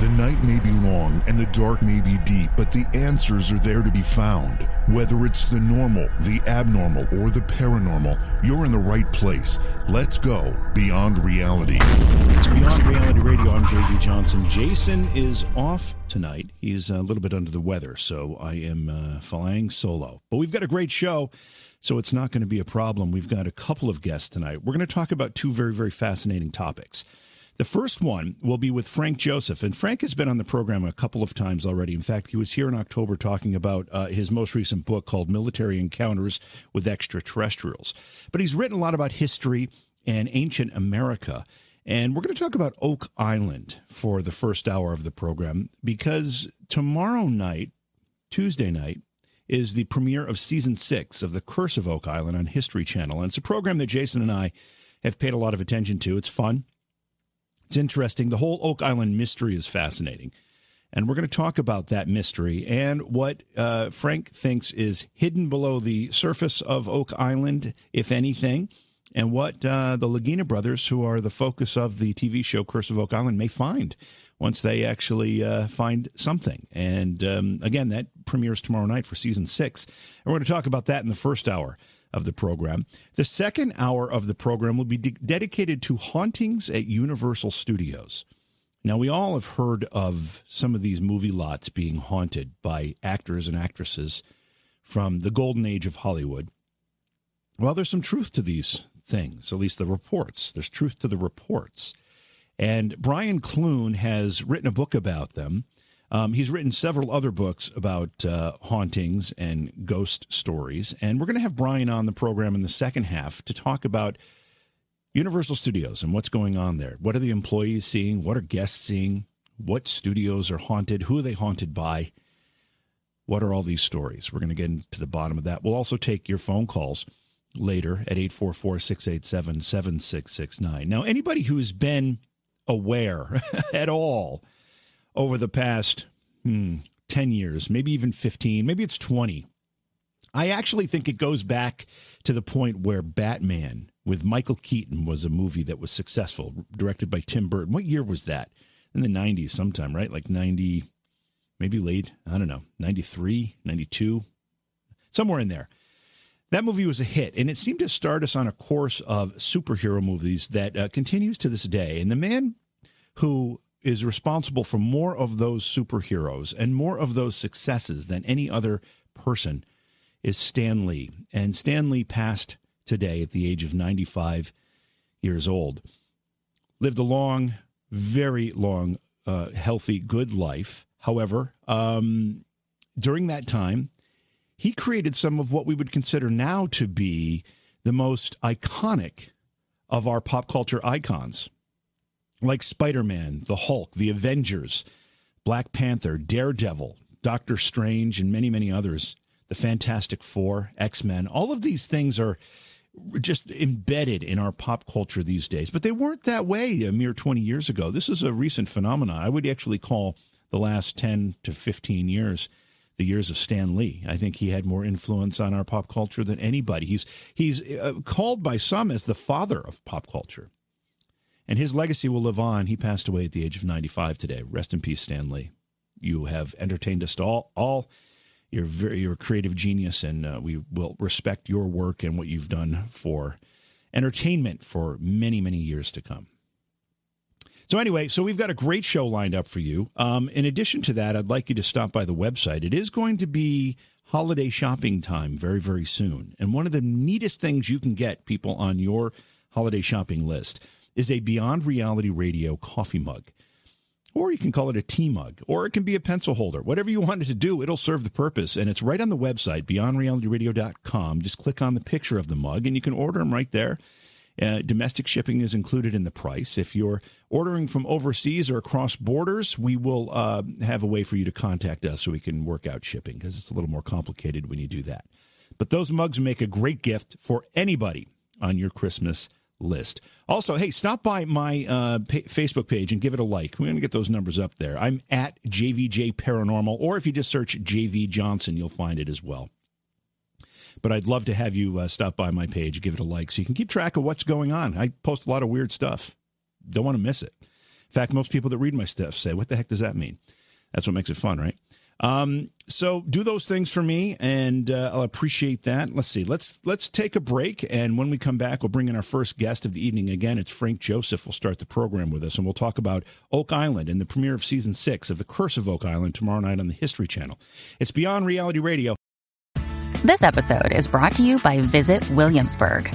The night may be long and the dark may be deep, but the answers are there to be found. Whether it's the normal, the abnormal, or the paranormal, you're in the right place. Let's go beyond reality. It's Beyond Reality Radio. I'm JV Johnson. Jason is off tonight. He's a little bit under the weather, so I am uh, flying solo. But we've got a great show, so it's not going to be a problem. We've got a couple of guests tonight. We're going to talk about two very, very fascinating topics. The first one will be with Frank Joseph. And Frank has been on the program a couple of times already. In fact, he was here in October talking about uh, his most recent book called Military Encounters with Extraterrestrials. But he's written a lot about history and ancient America. And we're going to talk about Oak Island for the first hour of the program because tomorrow night, Tuesday night, is the premiere of season six of The Curse of Oak Island on History Channel. And it's a program that Jason and I have paid a lot of attention to. It's fun. It's interesting. The whole Oak Island mystery is fascinating. And we're going to talk about that mystery and what uh, Frank thinks is hidden below the surface of Oak Island, if anything, and what uh, the Lagina brothers, who are the focus of the TV show Curse of Oak Island, may find once they actually uh, find something. And um, again, that premieres tomorrow night for season six. And we're going to talk about that in the first hour of the program. The second hour of the program will be de- dedicated to hauntings at Universal Studios. Now, we all have heard of some of these movie lots being haunted by actors and actresses from the golden age of Hollywood. Well, there's some truth to these things, at least the reports. There's truth to the reports. And Brian Clune has written a book about them. Um, he's written several other books about uh, hauntings and ghost stories. And we're going to have Brian on the program in the second half to talk about Universal Studios and what's going on there. What are the employees seeing? What are guests seeing? What studios are haunted? Who are they haunted by? What are all these stories? We're going to get into the bottom of that. We'll also take your phone calls later at 844 687 7669. Now, anybody who's been aware at all over the past hmm, 10 years, maybe even 15, maybe it's 20. I actually think it goes back to the point where Batman with Michael Keaton was a movie that was successful, directed by Tim Burton. What year was that? In the 90s, sometime, right? Like 90, maybe late, I don't know, 93, 92, somewhere in there. That movie was a hit, and it seemed to start us on a course of superhero movies that uh, continues to this day. And the man who is responsible for more of those superheroes and more of those successes than any other person is Stan Lee. And Stan Lee passed today at the age of 95 years old. Lived a long, very long, uh, healthy, good life. However, um, during that time, he created some of what we would consider now to be the most iconic of our pop culture icons like Spider Man, the Hulk, the Avengers, Black Panther, Daredevil, Doctor Strange, and many, many others, the Fantastic Four, X Men, all of these things are just embedded in our pop culture these days. But they weren't that way a mere 20 years ago. This is a recent phenomenon. I would actually call the last 10 to 15 years the years of Stan Lee. I think he had more influence on our pop culture than anybody. He's he's uh, called by some as the father of pop culture and his legacy will live on. He passed away at the age of 95 today. Rest in peace, Stan Lee. You have entertained us all. all. You're very, you're a creative genius, and uh, we will respect your work and what you've done for entertainment for many, many years to come. So anyway, so we've got a great show lined up for you. Um, in addition to that, I'd like you to stop by the website. It is going to be holiday shopping time very, very soon. And one of the neatest things you can get people on your holiday shopping list is a Beyond Reality Radio coffee mug. Or you can call it a tea mug, or it can be a pencil holder. Whatever you want it to do, it'll serve the purpose. And it's right on the website, beyondrealityradio.com. Just click on the picture of the mug and you can order them right there. Uh, domestic shipping is included in the price. If you're ordering from overseas or across borders, we will uh, have a way for you to contact us so we can work out shipping because it's a little more complicated when you do that. But those mugs make a great gift for anybody on your Christmas list. Also, hey, stop by my uh, Facebook page and give it a like. We're going to get those numbers up there. I'm at JVJ Paranormal, or if you just search JV Johnson, you'll find it as well. But I'd love to have you uh, stop by my page, give it a like, so you can keep track of what's going on. I post a lot of weird stuff. Don't want to miss it. In fact, most people that read my stuff say, "What the heck does that mean?" That's what makes it fun, right? Um, so do those things for me, and uh, I'll appreciate that. Let's see. Let's let's take a break, and when we come back, we'll bring in our first guest of the evening. Again, it's Frank Joseph. Will start the program with us, and we'll talk about Oak Island and the premiere of season six of The Curse of Oak Island tomorrow night on the History Channel. It's Beyond Reality Radio. This episode is brought to you by Visit Williamsburg.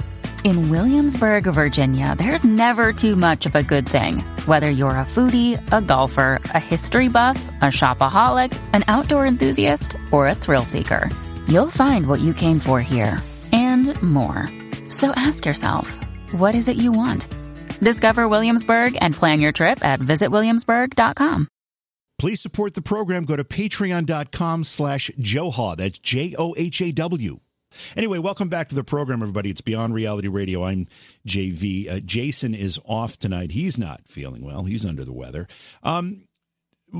In Williamsburg, Virginia, there's never too much of a good thing. Whether you're a foodie, a golfer, a history buff, a shopaholic, an outdoor enthusiast, or a thrill seeker, you'll find what you came for here and more. So ask yourself, what is it you want? Discover Williamsburg and plan your trip at visitwilliamsburg.com. Please support the program. Go to patreon.com slash Johaw. That's J O H A W. Anyway, welcome back to the program, everybody. It's Beyond Reality Radio. I'm JV. Uh, Jason is off tonight. He's not feeling well. He's under the weather. Um,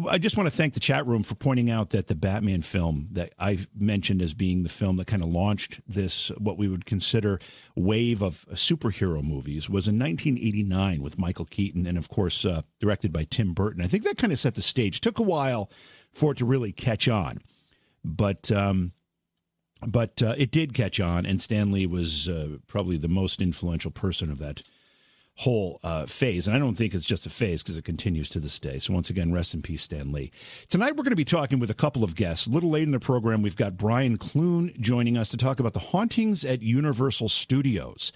I just want to thank the chat room for pointing out that the Batman film that I mentioned as being the film that kind of launched this, what we would consider wave of superhero movies, was in 1989 with Michael Keaton and, of course, uh, directed by Tim Burton. I think that kind of set the stage. Took a while for it to really catch on, but um, but uh, it did catch on, and Stan Lee was uh, probably the most influential person of that whole uh, phase. And I don't think it's just a phase because it continues to this day. So once again, rest in peace, Stan Lee. Tonight we're going to be talking with a couple of guests. A little late in the program, we've got Brian Clune joining us to talk about the hauntings at Universal Studios.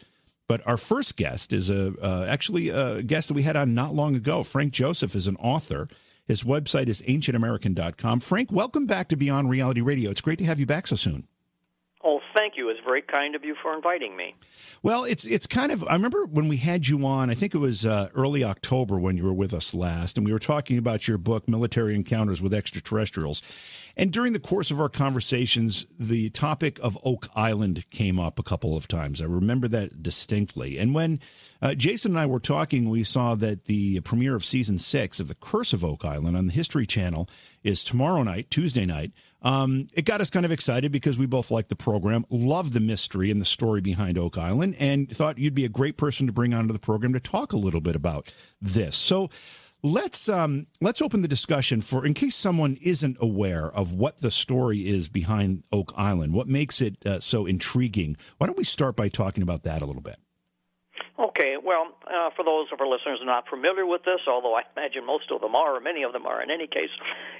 But our first guest is a uh, actually a guest that we had on not long ago. Frank Joseph is an author. His website is ancientamerican.com. Frank, welcome back to Beyond Reality Radio. It's great to have you back so soon. Thank you. It's very kind of you for inviting me. Well, it's it's kind of. I remember when we had you on. I think it was uh, early October when you were with us last, and we were talking about your book, Military Encounters with Extraterrestrials. And during the course of our conversations, the topic of Oak Island came up a couple of times. I remember that distinctly. And when uh, Jason and I were talking, we saw that the premiere of season six of The Curse of Oak Island on the History Channel is tomorrow night, Tuesday night. Um, it got us kind of excited because we both liked the program, loved the mystery and the story behind Oak Island, and thought you'd be a great person to bring onto the program to talk a little bit about this. So let's um, let's open the discussion for in case someone isn't aware of what the story is behind Oak Island, what makes it uh, so intriguing. Why don't we start by talking about that a little bit? Okay, well, uh, for those of our listeners not familiar with this, although I imagine most of them are, or many of them are in any case,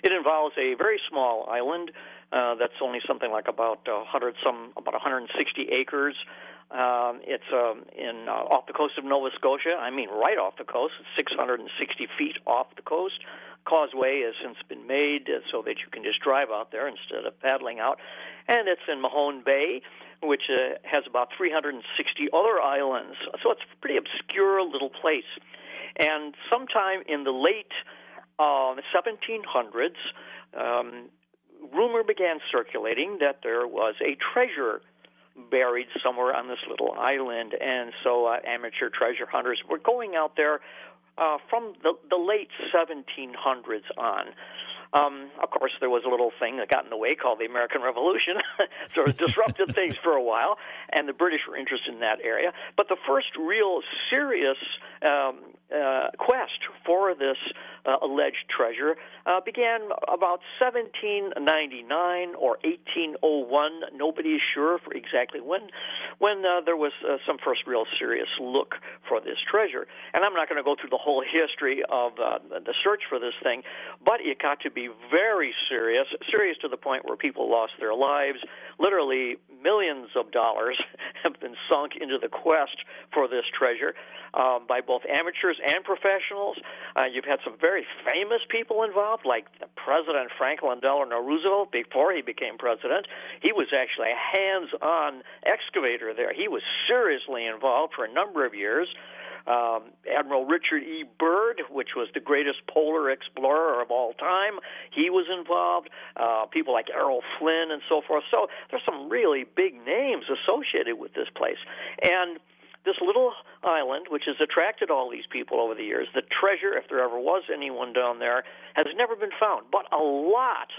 it involves a very small island uh, that's only something like about 100 some about 160 acres. Um, it's um, in uh, off the coast of Nova Scotia. I mean, right off the coast. It's 660 feet off the coast. Causeway has since been made uh, so that you can just drive out there instead of paddling out, and it's in Mahone Bay which uh, has about 360 other islands. So it's a pretty obscure little place. And sometime in the late uh, 1700s, um, rumor began circulating that there was a treasure buried somewhere on this little island, and so uh, amateur treasure hunters were going out there uh, from the, the late 1700s on. Um, of course, there was a little thing that got in the way called the American Revolution, sort of disrupted things for a while, and the British were interested in that area. But the first real serious um, uh, quest for this uh, alleged treasure uh, began about 1799 or 1801. Nobody is sure for exactly when, when uh, there was uh, some first real serious look for this treasure. And I'm not going to go through the whole history of uh, the search for this thing, but it got to be very serious, serious to the point where people lost their lives. Literally, millions of dollars have been sunk into the quest for this treasure um, by both amateurs and professionals. Uh, you've had some very famous people involved, like President Franklin Delano Roosevelt before he became president. He was actually a hands on excavator there. He was seriously involved for a number of years. Um, Admiral Richard E. Byrd, which was the greatest polar explorer of all time, he was involved. Uh, people like Errol Flynn and so forth. So there's some really big names associated with this place. And this little island, which has attracted all these people over the years, the treasure, if there ever was anyone down there, has never been found. But a lot,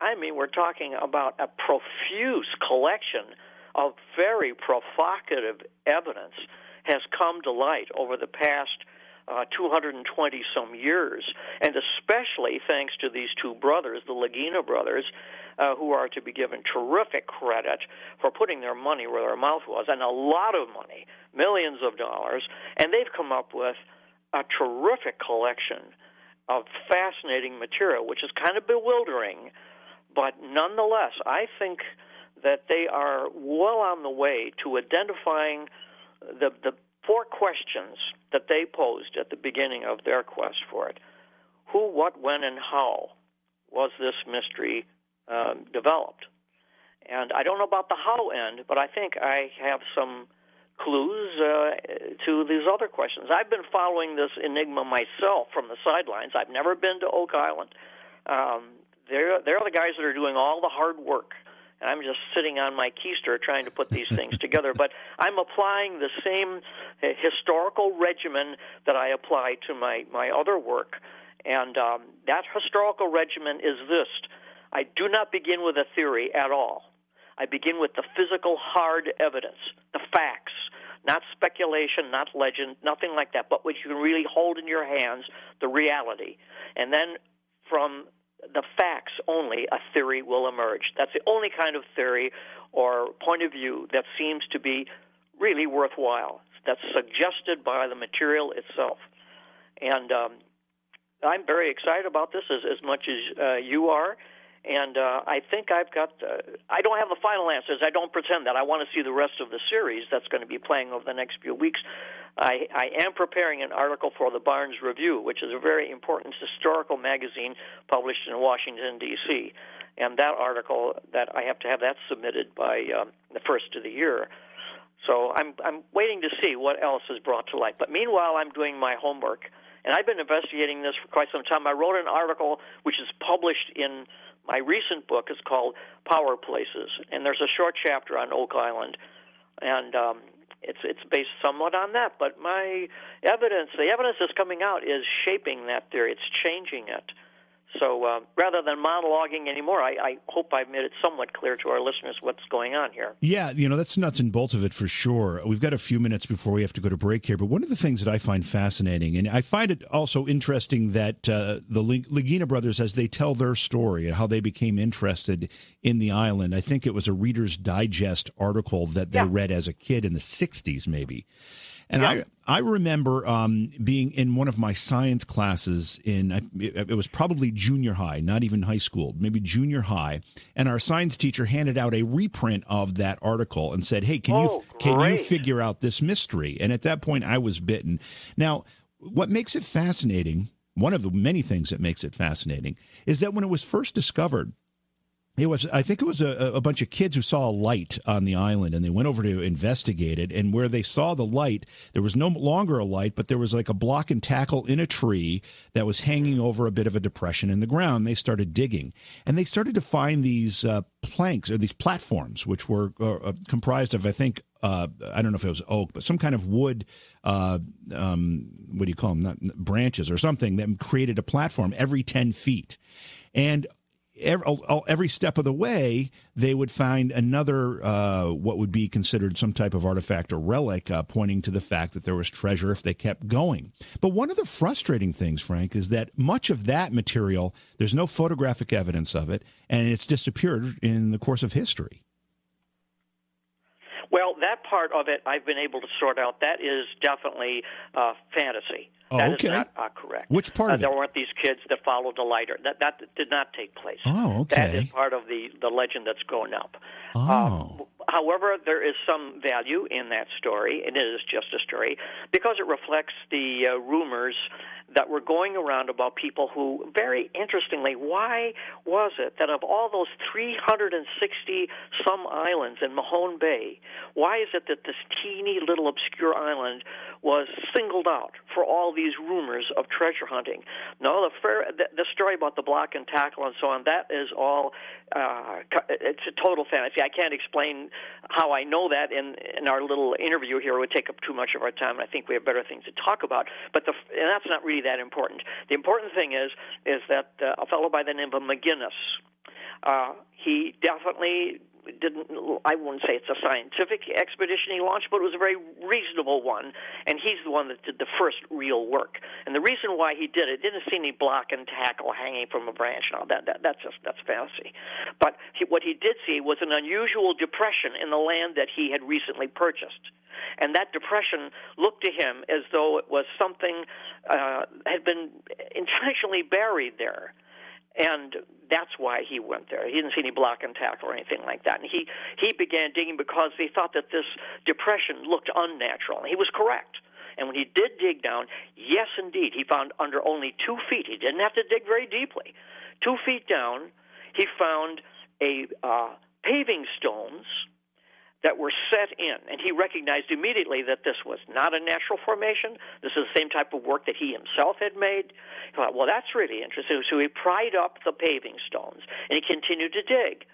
I mean, we're talking about a profuse collection of very provocative evidence has come to light over the past uh, 220 some years, and especially thanks to these two brothers, the Lagina brothers, uh, who are to be given terrific credit for putting their money where their mouth was, and a lot of money, millions of dollars, and they've come up with a terrific collection of fascinating material, which is kind of bewildering, but nonetheless, I think that they are well on the way to identifying the the four questions that they posed at the beginning of their quest for it. Who, what, when, and how was this mystery um, developed? And I don't know about the how end, but I think I have some clues uh, to these other questions. I've been following this enigma myself from the sidelines. I've never been to Oak Island. Um, they're they're the guys that are doing all the hard work, and I'm just sitting on my keister trying to put these things together. But I'm applying the same uh, historical regimen that I apply to my my other work, and um, that historical regimen is this: I do not begin with a theory at all. I begin with the physical, hard evidence, the facts, not speculation, not legend, nothing like that, but what you can really hold in your hands, the reality. And then from the facts only, a theory will emerge. That's the only kind of theory or point of view that seems to be really worthwhile. That's suggested by the material itself. And um, I'm very excited about this as, as much as uh, you are. And uh, I think I've got. Uh, I don't have the final answers. I don't pretend that. I want to see the rest of the series that's going to be playing over the next few weeks. I, I am preparing an article for the Barnes Review, which is a very important historical magazine published in Washington D.C. And that article, that I have to have that submitted by um, the first of the year. So I'm I'm waiting to see what else is brought to light. But meanwhile, I'm doing my homework, and I've been investigating this for quite some time. I wrote an article which is published in my recent book is called Power Places, and there's a short chapter on Oak Island, and um, it's it's based somewhat on that. But my evidence, the evidence that's coming out, is shaping that theory. It's changing it. So uh, rather than monologuing anymore, I, I, hope I've made it somewhat clear to our listeners what's going on here. Yeah, you know, that's nuts and bolts of it for sure. We've got a few minutes before we have to go to break here, but one of the things that I find fascinating, and I find it also interesting that uh, the Lagina brothers, as they tell their story and how they became interested in the island, I think it was a Reader's Digest article that they yeah. read as a kid in the 60s, maybe. And yeah. I I remember um, being in one of my science classes in it, was probably junior high, not even high school, maybe junior high, and our science teacher handed out a reprint of that article and said, "Hey, can oh, you can great. you figure out this mystery?" And at that point, I was bitten. Now, what makes it fascinating? One of the many things that makes it fascinating is that when it was first discovered, it was i think it was a, a, bunch of kids who saw a light on the island and they went over to investigate it and where they saw the light there was no longer a light but there was like a block and tackle in a tree that was hanging over a bit of a depression in the ground they started digging and they started to find these uh, planks or these platforms which were uh, uh comprised of i think uh, I don't know if it was oak, but some kind of wood. Uh, um, what do you call them? Not branches or something that created a platform every ten feet, and every, every step of the way, they would find another, uh, what would be considered some type of artifact or relic, uh, pointing to the fact that there was treasure if they kept going. But one of the frustrating things, Frank, is that much of that material, there's no photographic evidence of it, and it's disappeared in the course of history. Well, that part of it I've been able to sort out. That is definitely uh, fantasy. Oh, that okay. is not uh, correct. Which part uh, There weren't these kids that followed the lighter. That that did not take place. Oh, okay. That is part of the the legend that's going up. Oh. Uh, however, there is some value in that story. and It is just a story because it reflects the uh, rumors that were going around about people who, very interestingly, why was it that of all those 360 some islands in Mahone Bay, why is it that this teeny little obscure island was singled out for all these rumors of treasure hunting? No, the, fair, the, the story about the block and tackle and so on, that is all, uh, it's a total fantasy. I can't explain how I know that in, in our little interview here. It would take up too much of our time, and I think we have better things to talk about. But the, and that's not really that important. The important thing is is that uh, a fellow by the name of McGinnis, uh, he definitely didn't. I wouldn't say it's a scientific expedition he launched, but it was a very reasonable one. And he's the one that did the first real work. And the reason why he did it didn't see any block and tackle hanging from a branch. Now that, that that's just that's fantasy. But he, what he did see was an unusual depression in the land that he had recently purchased. And that depression looked to him as though it was something uh, had been intentionally buried there and that's why he went there. He didn't see any block and tackle or anything like that. And he he began digging because he thought that this depression looked unnatural. And he was correct. And when he did dig down, yes, indeed, he found under only two feet. He didn't have to dig very deeply. Two feet down, he found a uh, paving stones that were set in, and he recognized immediately that this was not a natural formation. This is the same type of work that he himself had made. He thought, well, that's really interesting. So he pried up the paving stones, and he continued to dig.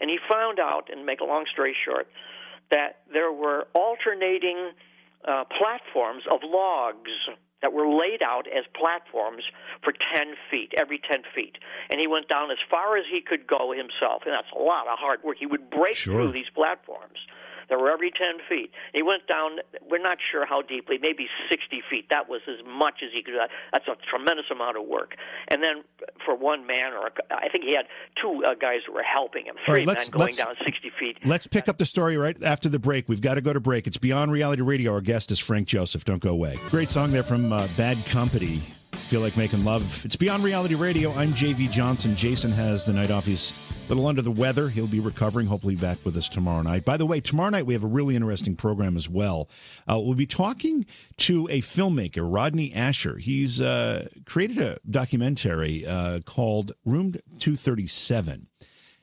And he found out, and make a long story short, that there were alternating uh, platforms of logs that were laid out as platforms for 10 feet, every 10 feet. And he went down as far as he could go himself, and that's a lot of hard work. He would break sure. through these platforms. That were every 10 feet. He went down, we're not sure how deeply, maybe 60 feet. That was as much as he could do. That's a tremendous amount of work. And then for one man, or I think he had two uh, guys who were helping him, three right, men going down 60 feet. Let's pick up the story right after the break. We've got to go to break. It's Beyond Reality Radio. Our guest is Frank Joseph. Don't go away. Great song there from uh, Bad Company. Feel like making love. It's Beyond Reality Radio. I'm JV Johnson. Jason has the night off. He's a little under the weather. He'll be recovering, hopefully back with us tomorrow night. By the way, tomorrow night we have a really interesting program as well. Uh, we'll be talking to a filmmaker, Rodney Ascher. He's uh, created a documentary uh, called Room 237.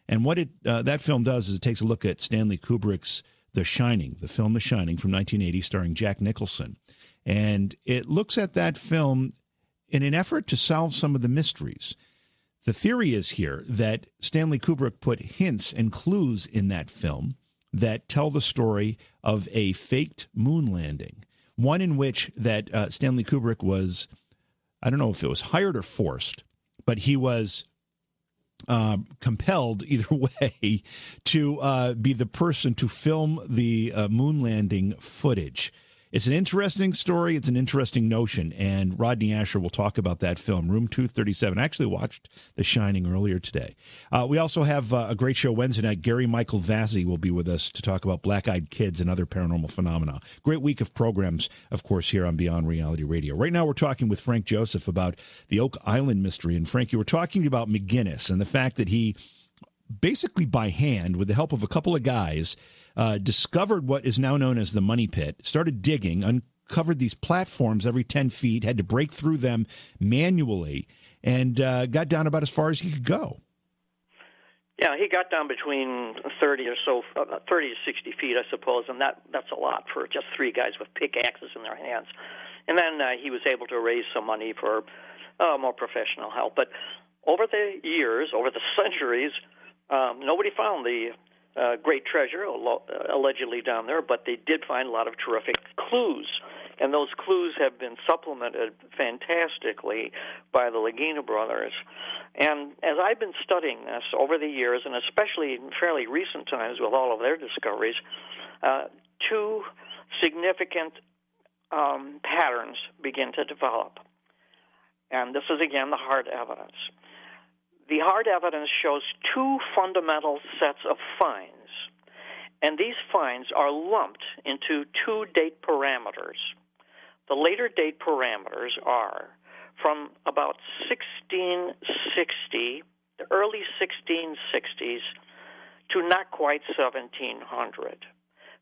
And what it uh, that film does is it takes a look at Stanley Kubrick's The Shining, the film The Shining from 1980, starring Jack Nicholson. And it looks at that film in an effort to solve some of the mysteries. The theory is here that Stanley Kubrick put hints and clues in that film that tell the story of a faked moon landing, one in which that uh, Stanley Kubrick was, I don't know if it was hired or forced, but he was um, compelled either way to uh, be the person to film the uh, moon landing footage. It's an interesting story. It's an interesting notion. And Rodney Ascher will talk about that film, Room 237. I actually watched The Shining earlier today. Uh, we also have uh, a great show Wednesday night. Gary Michael Vazzy will be with us to talk about black eyed kids and other paranormal phenomena. Great week of programs, of course, here on Beyond Reality Radio. Right now, we're talking with Frank Joseph about the Oak Island mystery. And Frank, you were talking about McGinnis and the fact that he basically by hand, with the help of a couple of guys, uh, discovered what is now known as the money pit, started digging, uncovered these platforms every 10 feet, had to break through them manually, and uh, got down about as far as he could go. Yeah, he got down between 30 or so, uh, 30 to 60 feet, I suppose, and that that's a lot for just three guys with pickaxes in their hands. And then uh, he was able to raise some money for uh, more professional help. But over the years, over the centuries, um, nobody found the uh, great treasure allegedly down there, but they did find a lot of terrific clues. And those clues have been supplemented fantastically by the Lagina brothers. And as I've been studying this over the years, and especially in fairly recent times with all of their discoveries, uh, two significant um, patterns begin to develop. And this is again the hard evidence the hard evidence shows two fundamental sets of finds, and these finds are lumped into two date parameters. The later date parameters are from about 1660, the early 1660s, to not quite 1700.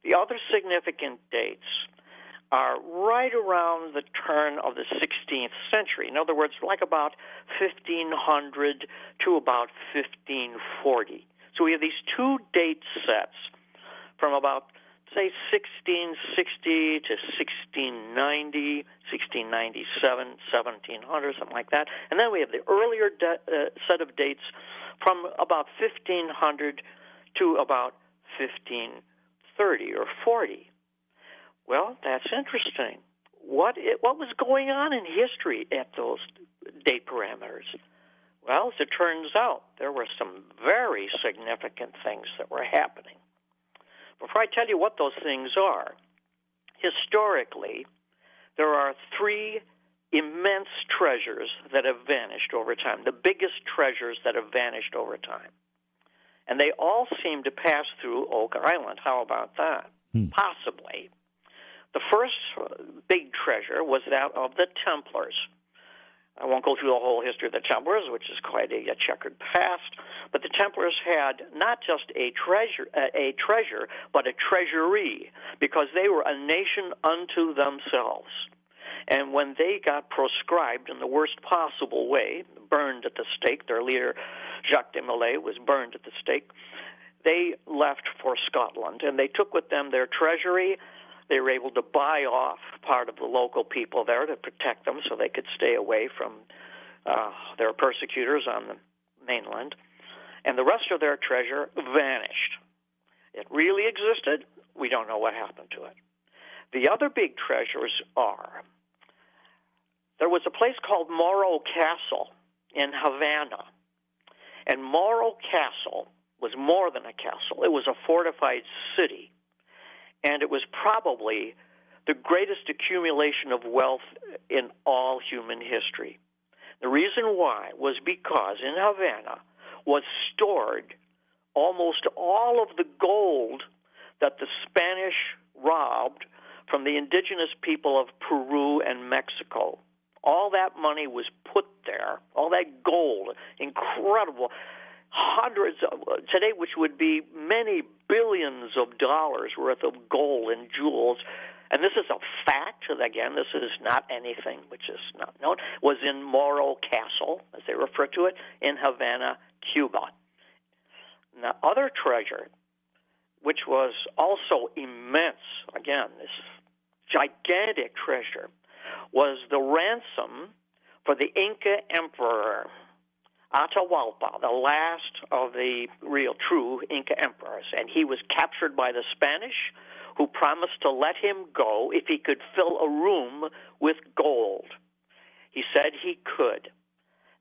The other significant dates are right around the turn of the 16th century. In other words, like about 1500 to about 1540. So we have these two date sets from about, say, 1660 to 1690, 1697, 1700, something like that. And then we have the earlier de- uh, set of dates from about 1500 to about 1530 or 40. Well, that's interesting. What it, what was going on in history at those date parameters? Well, as it turns out, there were some very significant things that were happening. Before I tell you what those things are, historically, there are three immense treasures that have vanished over time, the biggest treasures that have vanished over time. And they all seem to pass through Oak Island. How about that? Hmm. Possibly. The first big treasure was that of the Templars. I won't go through the whole history of the Templars, which is quite a, checkered past. But the Templars had not just a treasure, a treasure, but a treasury, because they were a nation unto themselves. And when they got proscribed in the worst possible way, burned at the stake, their leader Jacques de Molay was burned at the stake. They left for Scotland, and they took with them their treasury they were able to buy off part of the local people there to protect them so they could stay away from uh, their persecutors on the mainland. And the rest of their treasure vanished. It really existed. We don't know what happened to it. The other big treasures are there was a place called Morro Castle in Havana. And Morro Castle was more than a castle, it was a fortified city and it was probably the greatest accumulation of wealth in all human history. The reason why was because in Havana was stored almost all of the gold that the Spanish robbed from the indigenous people of Peru and Mexico. All that money was put there, all that gold, incredible hundreds of, today, which would be many billions of dollars worth of gold and jewels. And this is a fact. Again, this is not anything which is not known. Was in Morro Castle, as they refer to it, in Havana, Cuba. Now, other treasure, which was also immense. Again, this gigantic treasure was the ransom for the Inca emperor Atahualpa, the last of the real true Inca emperors, and he was captured by the Spanish, who promised to let him go if he could fill a room with gold. He said he could.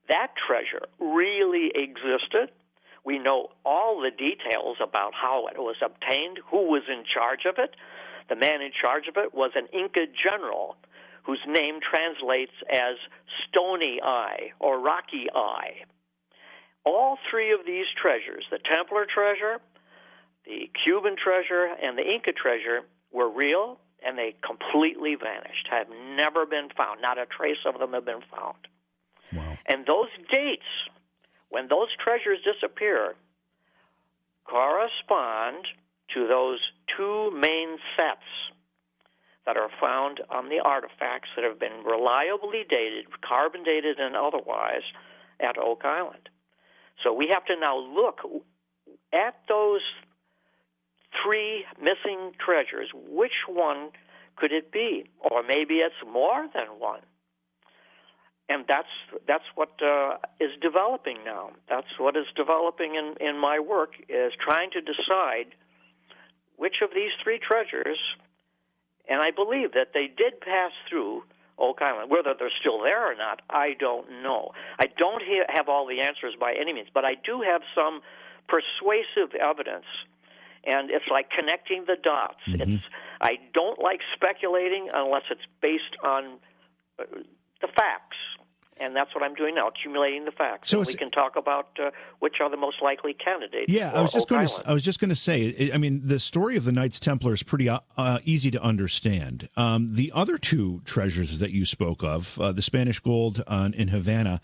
That treasure really existed. We know all the details about how it was obtained, who was in charge of it. The man in charge of it was an Inca general whose name translates as Stony Eye or Rocky Eye all three of these treasures the Templar treasure, the Cuban treasure, and the Inca treasure were real and they completely vanished, have never been found. Not a trace of them have been found. Wow. And those dates, when those treasures disappear, correspond to those two main sets that are found on the artifacts that have been reliably dated, carbon dated and otherwise, at Oak Island. So we have to now look at those three missing treasures. Which one could it be? Or maybe it's more than one. And that's that's what uh, is developing now. That's what is developing in, in my work is trying to decide which of these three treasures, and I believe that they did pass through Oak Island. Whether they're still there or not, I don't know. I don't ha- have all the answers by any means, but I do have some persuasive evidence. And it's like connecting the dots. Mm-hmm. It's I don't like speculating unless it's based on uh, the facts and that's what I'm doing now, accumulating the facts. So we can talk about uh, which are the most likely candidates. Yeah, I was just going to. I was just going to say. I mean, the story of the Knights Templar is pretty uh, uh, easy to understand. Um, the other two treasures that you spoke of, uh, the Spanish gold in Havana.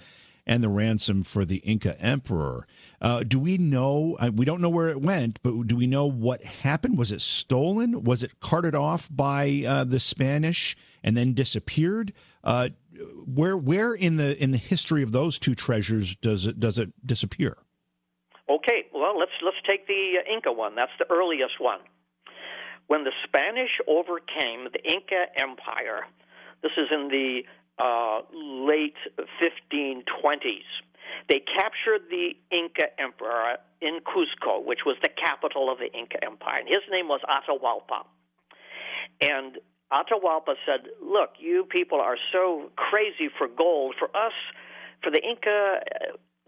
And the ransom for the Inca emperor. Uh, do we know? Uh, we don't know where it went, but do we know what happened? Was it stolen? Was it carted off by the Spanish and then disappeared? where where in the in the history of those two treasures does it does it disappear? Okay, well let's let's take the Inca one. That's the earliest one. When the Spanish overcame the Inca Empire, this is in the uh, late 1520s. They captured the Inca emperor in Cusco, which was the capital of the Inca Empire, and his name was Atahualpa. And Atahualpa said, Look, you people are so crazy for gold. For us, for the Inca,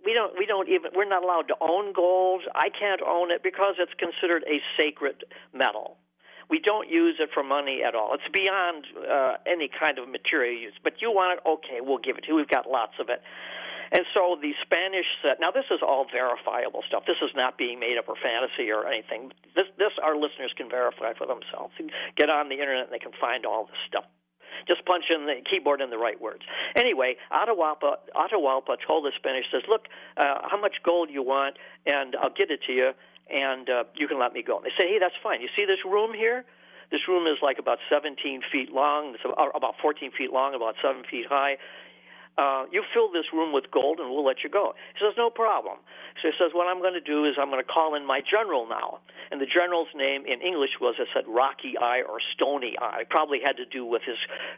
we don't we don't even we're not allowed to own gold. I can't own it because it's considered a sacred metal. We don't use it for money at all. It's beyond uh, any kind of material use. But you want it? Okay, we'll give it to you. We've got lots of it. And so the Spanish said, now this is all verifiable stuff. This is not being made up or fantasy or anything. This, this our listeners can verify for themselves. Get on the internet and they can find all this stuff. Just punch in the keyboard in the right words. Anyway, Atahualpa, Atahualpa told the Spanish, says, look, uh, how much gold you want, and I'll get it to you, and uh, you can let me go. And they say, hey, that's fine. You see this room here? This room is like about 17 feet long, it's about 14 feet long, about 7 feet high uh, you fill this room with gold and we'll let you go. He says, no problem. So he says, what I'm going to do is I'm going to call in my general now. And the general's name in English was, I said, Rocky Eye or Stony Eye. Probably had to do with his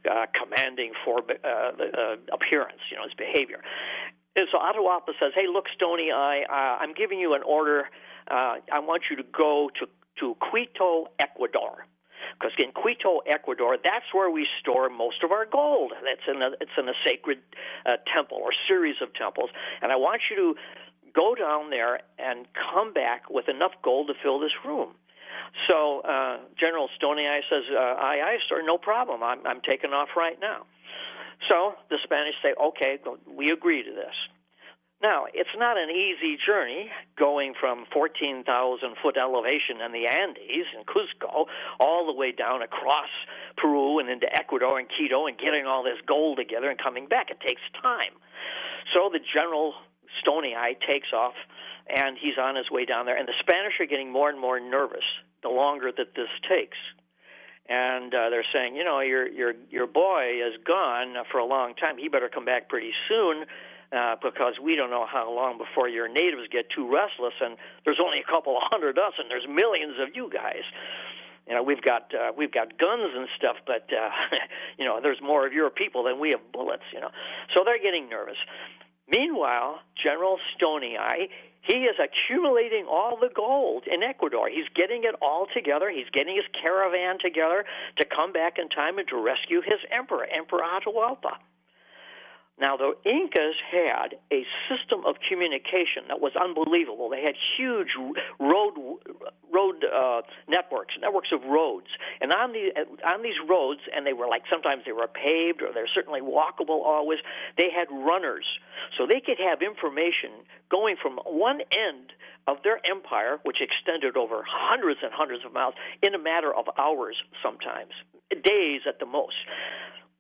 uh, commanding for, uh, uh, appearance, you know, his behavior. And so Atahualpa says, hey, look, Stony Eye, uh, I'm giving you an order. Uh, I want you to go to, to Quito, Ecuador because in Quito, Ecuador, that's where we store most of our gold. That's in a, it's in a sacred uh, temple or series of temples, and I want you to go down there and come back with enough gold to fill this room. So uh, General Stony Eye says, uh, "Aye, aye, sir, no problem. I'm, I'm taking off right now." So the Spanish say, "Okay, we agree to this." Now, it's not an easy journey going from 14,000 foot elevation in the Andes in Cuzco all the way down across Peru and into Ecuador and Quito and getting all this gold together and coming back. It takes time. So the general Stony Eye takes off and he's on his way down there. And the Spanish are getting more and more nervous the longer that this takes. And uh, they're saying, you know, your your your boy is gone for a long time. He better come back pretty soon uh, because we don't know how long before your natives get too restless, and there's only a couple hundred of us, and there's millions of you guys. You know, we've got uh, we've got guns and stuff, but uh, you know, there's more of your people than we have bullets. You know, so they're getting nervous. Meanwhile, General Stony Eye, he is accumulating all the gold in Ecuador. He's getting it all together. He's getting his caravan together to come back in time and to rescue his emperor, Emperor Atahualpa. Now, the Incas had a system of communication that was unbelievable. They had huge road road uh, networks, networks of roads, and on the on these roads, and they were like sometimes they were paved or they're certainly walkable. Always, they had runners, so they could have information going from one end of their empire, which extended over hundreds and hundreds of miles, in a matter of hours, sometimes days at the most.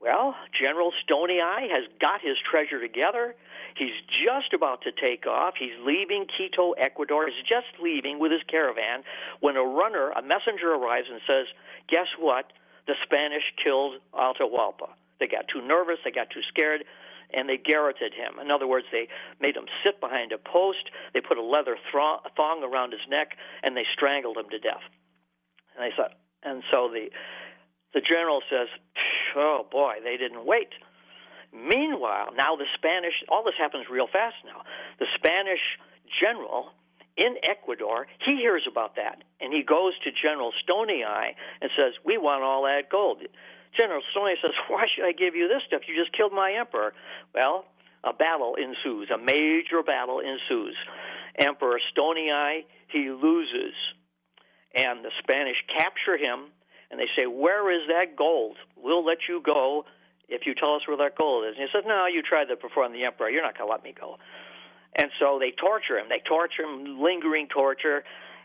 Well, General Stony Eye has got his treasure together. He's just about to take off. He's leaving Quito, Ecuador. He's just leaving with his caravan when a runner, a messenger arrives and says, Guess what? The Spanish killed Atahualpa. They got too nervous, they got too scared, and they garroted him. In other words, they made him sit behind a post, they put a leather thong around his neck, and they strangled him to death. And they said, and so the the general says, oh boy, they didn't wait. Meanwhile, now the Spanish, all this happens real fast now. The Spanish general in Ecuador, he hears about that, and he goes to General Stony Eye and says, We want all that gold. General Stony says, Why should I give you this stuff? You just killed my emperor. Well, a battle ensues, a major battle ensues. Emperor Stony Eye, he loses, and the Spanish capture him and they say, Where is that gold? We'll let you go if you tell us where that gold is. And he says, No, you tried that before I'm the emperor. You're not going to let me go. And so they torture him. They torture him, lingering torture,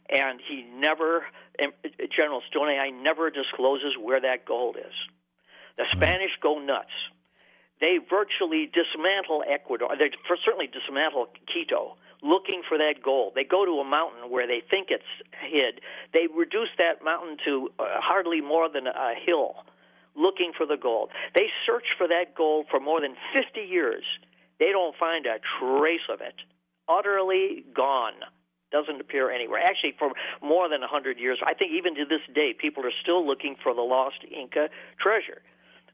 and he never, uh, uh, General Stony Eye never discloses where that gold is. The hmm. Spanish go nuts. They virtually dismantle Ecuador. They certainly dismantle Quito looking for that gold. They go to a mountain where they think it's hid. They reduce that mountain to uh, hardly more than a hill looking for the gold. They search for that gold for more than 50 years. They don't find a trace of it. Utterly gone. Doesn't appear anywhere. Actually, for more than 100 years, I think even to this day, people are still looking for the lost Inca treasure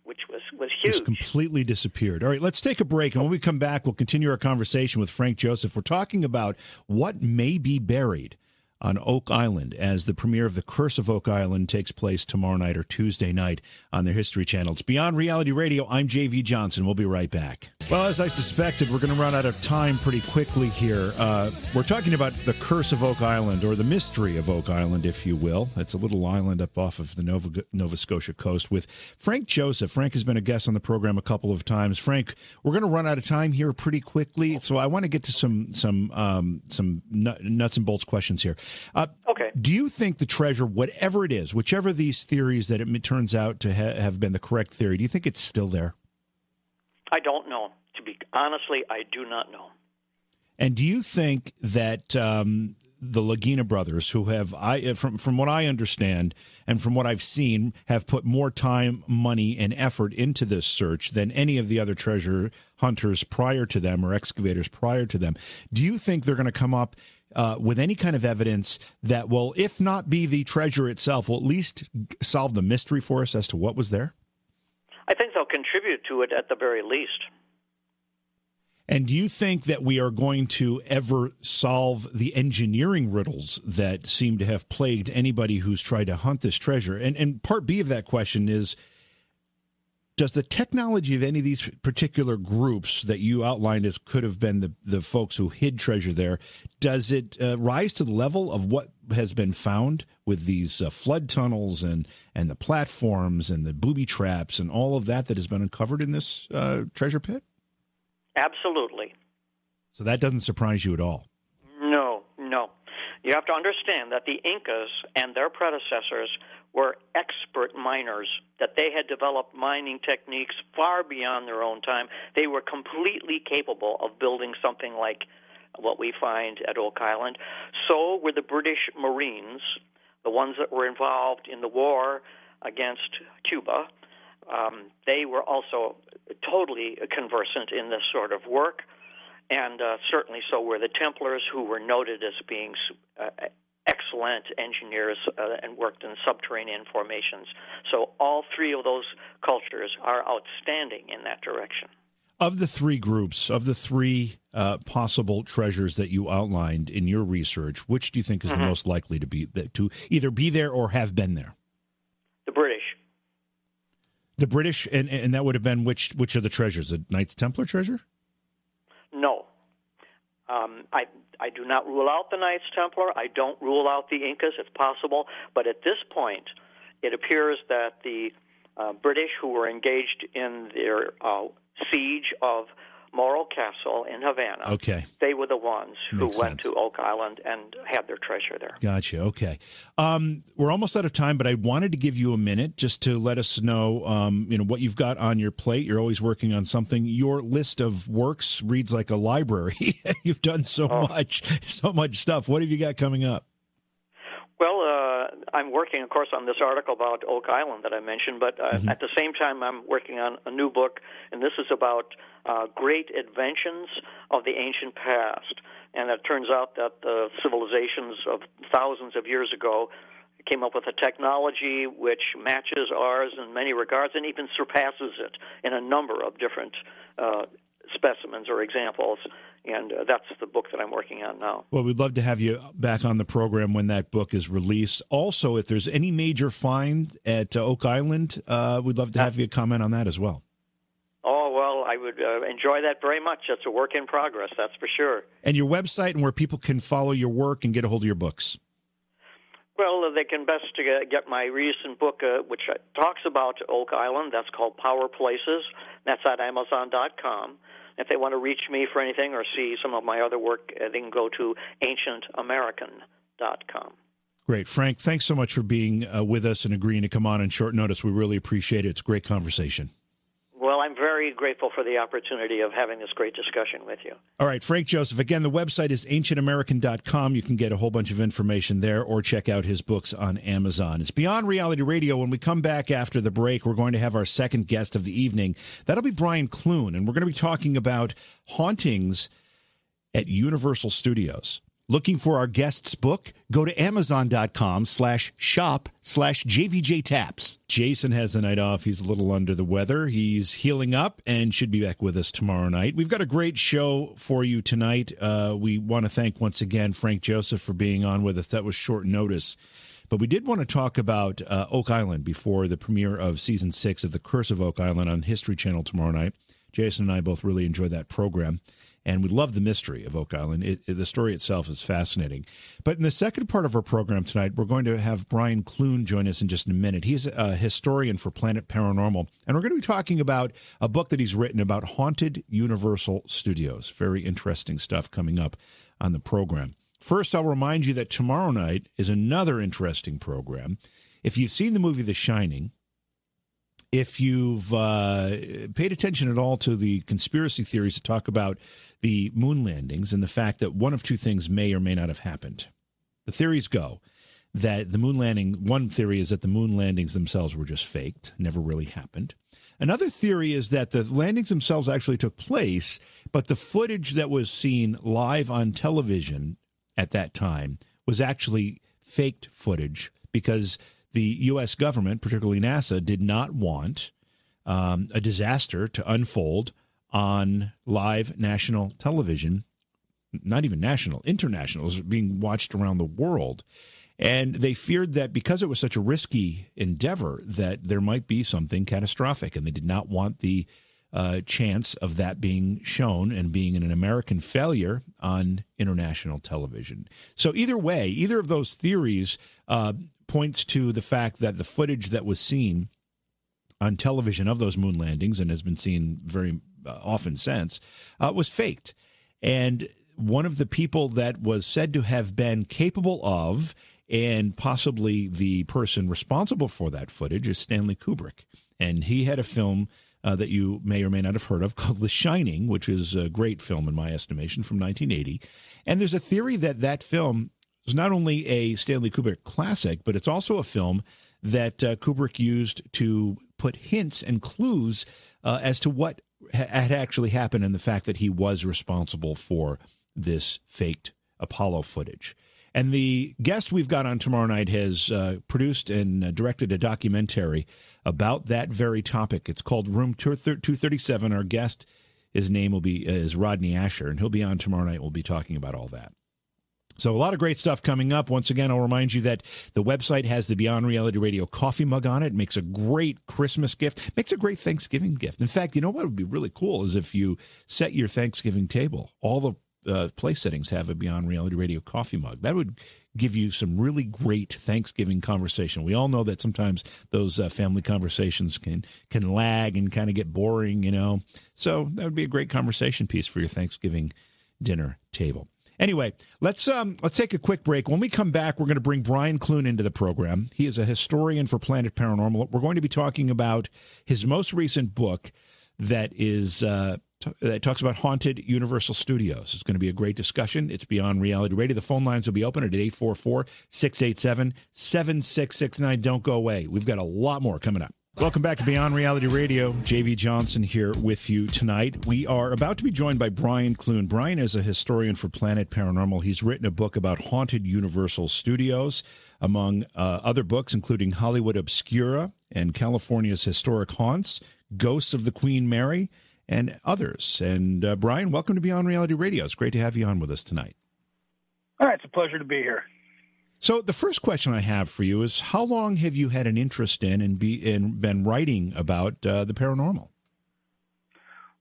which was, was huge. It's completely disappeared. All right, let's take a break. And when we come back, we'll continue our conversation with Frank Joseph. We're talking about what may be buried on Oak Island as the premiere of The Curse of Oak Island takes place tomorrow night or Tuesday night on their History Channel. It's Beyond Reality Radio. I'm JV Johnson. We'll be right back. Well, as I suspected, we're going to run out of time pretty quickly here. Uh, we're talking about The Curse of Oak Island, or the mystery of Oak Island, if you will. It's a little island up off of the Nova, Nova Scotia coast with Frank Joseph. Frank has been a guest on the program a couple of times. Frank, we're going to run out of time here pretty quickly, so I want to get to some some um, some nuts and bolts questions here. Uh, okay. Do you think the treasure, whatever it is, whichever these theories that it turns out to ha- have been the correct theory, do you think it's still there? I don't know. To be honestly, I do not know. And do you think that um, the Lagina brothers, who have, I from from what I understand and from what I've seen, have put more time, money, and effort into this search than any of the other treasure hunters prior to them or excavators prior to them, do you think they're going to come up uh, with any kind of evidence that will, if not be the treasure itself, will at least solve the mystery for us as to what was there? I think they'll contribute to it at the very least. And do you think that we are going to ever solve the engineering riddles that seem to have plagued anybody who's tried to hunt this treasure? And, and part B of that question is does the technology of any of these particular groups that you outlined as could have been the, the folks who hid treasure there, does it uh, rise to the level of what has been found with these uh, flood tunnels and, and the platforms and the booby traps and all of that that has been uncovered in this uh, treasure pit? Absolutely. So that doesn't surprise you at all? No, no. You have to understand that the Incas and their predecessors were expert miners, that they had developed mining techniques far beyond their own time. They were completely capable of building something like what we find at Oak Island. So were the British Marines, the ones that were involved in the war against Cuba. Um, they were also totally conversant in this sort of work, and uh, certainly so were the Templars, who were noted as being uh, excellent engineers uh, and worked in subterranean formations. So all three of those cultures are outstanding in that direction. Of the three groups, of the three uh, possible treasures that you outlined in your research, which do you think is mm-hmm. the most likely to be to either be there or have been there? The British. And, and that would have been which which of the treasures? The Knights Templar treasure? No. Um, I I do not rule out the Knights Templar. I don't rule out the Incas. It's possible, but at this point, it appears that the uh, British, who were engaged in their uh, siege of Morro Castle in Havana. Okay. They were the ones who Makes went sense. to Oak Island and had their treasure there. Gotcha. Okay. Um, we're almost out of time, but I wanted to give you a minute just to let us know, um, you know, what you've got on your plate. You're always working on something. Your list of works reads like a library. you've done so oh. much, so much stuff. What have you got coming up? Well, uh, I'm working, of course, on this article about Oak Island that I mentioned, but uh, mm-hmm. at the same time, I'm working on a new book, and this is about uh, great inventions of the ancient past. And it turns out that the civilizations of thousands of years ago came up with a technology which matches ours in many regards and even surpasses it in a number of different uh, specimens or examples. And uh, that's the book that I'm working on now. Well, we'd love to have you back on the program when that book is released. Also, if there's any major find at uh, Oak Island, uh, we'd love to have you comment on that as well. Oh, well, I would uh, enjoy that very much. It's a work in progress, that's for sure. And your website and where people can follow your work and get a hold of your books. Well, uh, they can best get my recent book, uh, which talks about Oak Island. That's called Power Places. That's at Amazon.com. If they want to reach me for anything or see some of my other work, uh, they can go to AncientAmerican.com. Great. Frank, thanks so much for being uh, with us and agreeing to come on on short notice. We really appreciate it. It's a great conversation. Very grateful for the opportunity of having this great discussion with you. All right, Frank Joseph. Again, the website is ancientamerican.com. You can get a whole bunch of information there or check out his books on Amazon. It's Beyond Reality Radio. When we come back after the break, we're going to have our second guest of the evening. That'll be Brian Clune, and we're going to be talking about hauntings at Universal Studios. Looking for our guest's book? Go to amazon.com slash shop slash JVJ Taps. Jason has the night off. He's a little under the weather. He's healing up and should be back with us tomorrow night. We've got a great show for you tonight. Uh, we want to thank once again Frank Joseph for being on with us. That was short notice. But we did want to talk about uh, Oak Island before the premiere of season six of The Curse of Oak Island on History Channel tomorrow night. Jason and I both really enjoyed that program and we love the mystery of Oak Island. It, it, the story itself is fascinating. But in the second part of our program tonight, we're going to have Brian Clune join us in just a minute. He's a historian for Planet Paranormal, and we're going to be talking about a book that he's written about haunted Universal Studios. Very interesting stuff coming up on the program. First, I'll remind you that tomorrow night is another interesting program. If you've seen the movie The Shining, if you've uh, paid attention at all to the conspiracy theories that talk about the moon landings and the fact that one of two things may or may not have happened, the theories go that the moon landing, one theory is that the moon landings themselves were just faked, never really happened. Another theory is that the landings themselves actually took place, but the footage that was seen live on television at that time was actually faked footage because the U.S. government, particularly NASA, did not want um, a disaster to unfold on live national television, not even national, international, is being watched around the world. And they feared that because it was such a risky endeavor, that there might be something catastrophic, and they did not want the uh, chance of that being shown and being an American failure on international television. So either way, either of those theories uh, points to the fact that the footage that was seen on television of those moon landings and has been seen very uh, often since uh, was faked. And one of the people that was said to have been capable of and possibly the person responsible for that footage is Stanley Kubrick. And he had a film uh, that you may or may not have heard of called The Shining, which is a great film in my estimation from 1980. And there's a theory that that film is not only a Stanley Kubrick classic, but it's also a film that uh, Kubrick used to put hints and clues uh, as to what ha- had actually happened and the fact that he was responsible for this faked Apollo footage. And the guest we've got on tomorrow night has uh, produced and uh, directed a documentary about that very topic. It's called Room 237. Our guest, his name will be is Rodney Ascher, and he'll be on tomorrow night. We'll be talking about all that. So a lot of great stuff coming up. Once again, I'll remind you that the website has the Beyond Reality Radio coffee mug on it. it. Makes a great Christmas gift. Makes a great Thanksgiving gift. In fact, you know what would be really cool is if you set your Thanksgiving table. All the uh, place settings have a Beyond Reality Radio coffee mug. That would give you some really great Thanksgiving conversation. We all know that sometimes those uh, family conversations can can lag and kind of get boring, you know. So that would be a great conversation piece for your Thanksgiving dinner table. Anyway, let's um, let's take a quick break. When we come back, we're going to bring Brian Clune into the program. He is a historian for Planet Paranormal. We're going to be talking about his most recent book that is uh, t- that talks about haunted Universal Studios. It's going to be a great discussion. It's Beyond Reality Radio. The phone lines will be open at 844-687-7669. Don't go away. We've got a lot more coming up. Welcome back to Beyond Reality Radio. JV Johnson here with you tonight. We are about to be joined by Brian Clune. Brian is a historian for Planet Paranormal. He's written a book about haunted Universal Studios, among uh, other books, including Hollywood Obscura and California's Historic Haunts, Ghosts of the Queen Mary, and others. And uh, Brian, welcome to Beyond Reality Radio. It's great to have you on with us tonight. All right, it's a pleasure to be here. So the first question I have for you is: How long have you had an interest in and be and been writing about uh, the paranormal?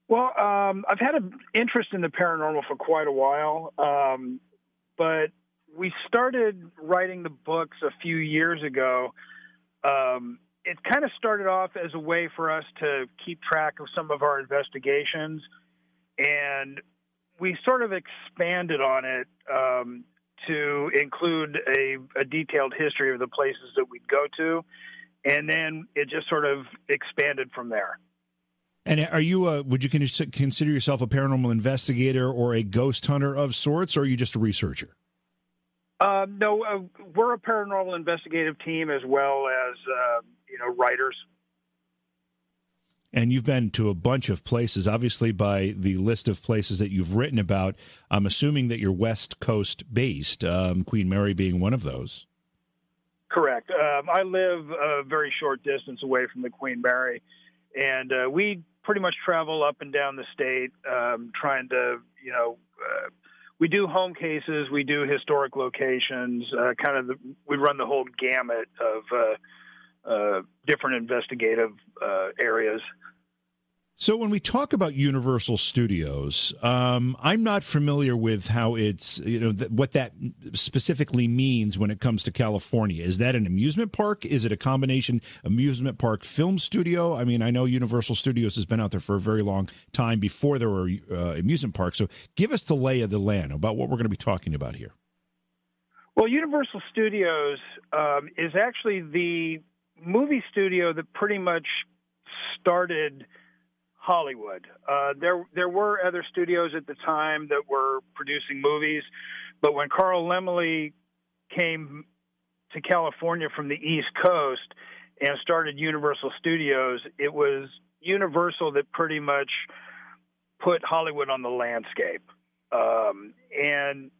Well, um, I've had an interest in the paranormal for quite a while, um, but we started writing the books a few years ago. Um, it kind of started off as a way for us to keep track of some of our investigations, and we sort of expanded on it um, to include a, a detailed history of the places that we'd go to, and then it just sort of expanded from there. And are you a, would you consider yourself a paranormal investigator or a ghost hunter of sorts, or are you just a researcher? Uh, no, uh, we're a paranormal investigative team as well as uh, you know writers. And you've been to a bunch of places. Obviously, by the list of places that you've written about, I'm assuming that you're West Coast based, um, Queen Mary being one of those. Correct. Um, I live a very short distance away from the Queen Mary, and uh, we pretty much travel up and down the state, um, trying to, you know, uh, we do home cases, we do historic locations, uh, kind of, the, we run the whole gamut of uh, different investigative uh, areas. So when we talk about Universal Studios, um, I'm not familiar with how it's you know th- what that specifically means when it comes to California. Is that an amusement park? Is it a combination amusement park film studio? I mean, I know Universal Studios has been out there for a very long time before there were uh, amusement parks. So give us the lay of the land about what we're going to be talking about here. Well, Universal Studios um, is actually the movie studio that pretty much started Hollywood. Uh, there there were other studios at the time that were producing movies, but when Carl Laemmle came to California from the East Coast and started Universal Studios, it was Universal that pretty much put Hollywood on the landscape. Um, and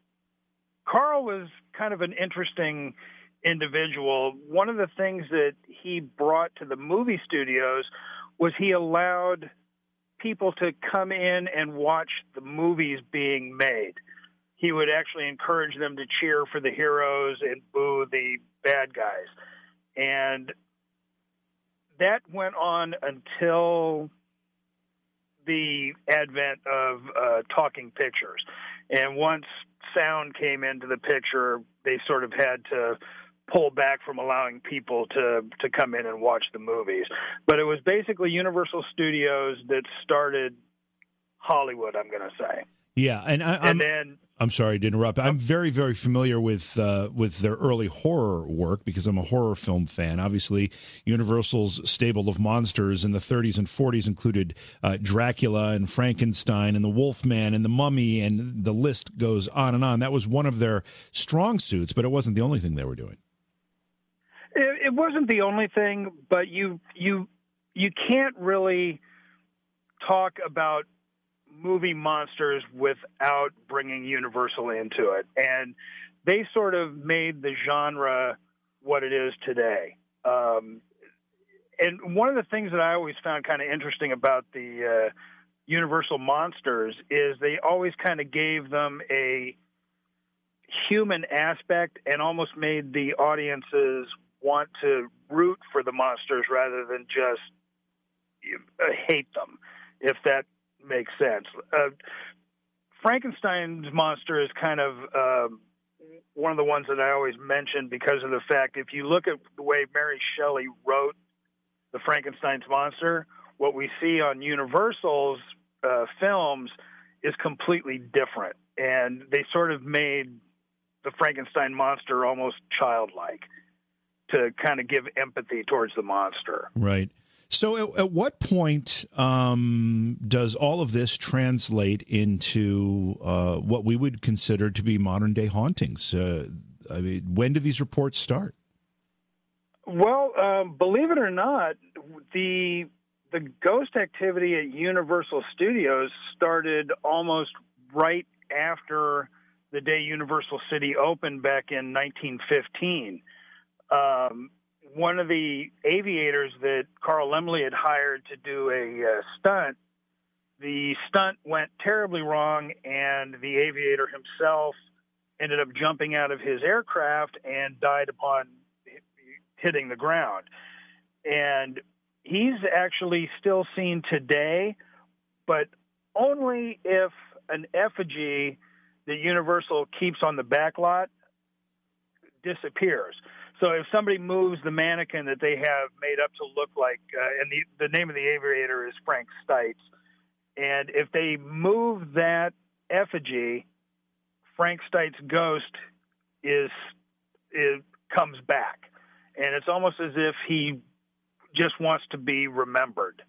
Carl was kind of an interesting individual. One of the things that he brought to the movie studios was he allowed people to come in and watch the movies being made. He would actually encourage them to cheer for the heroes and boo the bad guys. And that went on until the advent of uh, talking pictures. And once sound came into the picture, they sort of had to pull back from allowing people to to come in and watch the movies. But it was basically Universal Studios that started Hollywood. I'm going to say. Yeah, and I, and then I'm sorry to interrupt. I'm very, very familiar with uh, with their early horror work because I'm a horror film fan. Obviously, Universal's stable of monsters in the 30s and 40s included uh, Dracula and Frankenstein and the Wolfman and the Mummy, and the list goes on and on. That was one of their strong suits, but it wasn't the only thing they were doing. It, wasn't the only thing, but you you you can't really talk about movie monsters without bringing Universal into it, and they sort of made the genre what it is today. Um, and one of the things that I always found kind of interesting about the uh, Universal monsters is they always kind of gave them a human aspect and almost made the audiences want to root for the monsters rather than just hate them, if that makes sense. Uh, Frankenstein's monster is kind of uh, one of the ones that I always mention because of the fact if you look at the way Mary Shelley wrote the Frankenstein's monster, what we see on Universal's uh, films is completely different, and they sort of made the Frankenstein monster almost childlike to kind of give empathy towards the monster. Right. So, at, at what point um, does all of this translate into uh, what we would consider to be modern day hauntings? Uh, I mean, when do these reports start? Well, um, believe it or not, the the ghost activity at Universal Studios started almost right after the day Universal City opened back in 1915 um, one of the aviators that Carl Laemmle had hired to do a uh, stunt, the stunt went terribly wrong, and the aviator himself ended up jumping out of his aircraft and died upon hitting the ground. And he's actually still seen today, but only if an effigy that Universal keeps on the back lot disappears. So if somebody moves the mannequin that they have made up to look like, uh, and the, the name of the aviator is Frank Stites, and if they move that effigy, Frank Stites' ghost is is comes back, and it's almost as if he just wants to be remembered.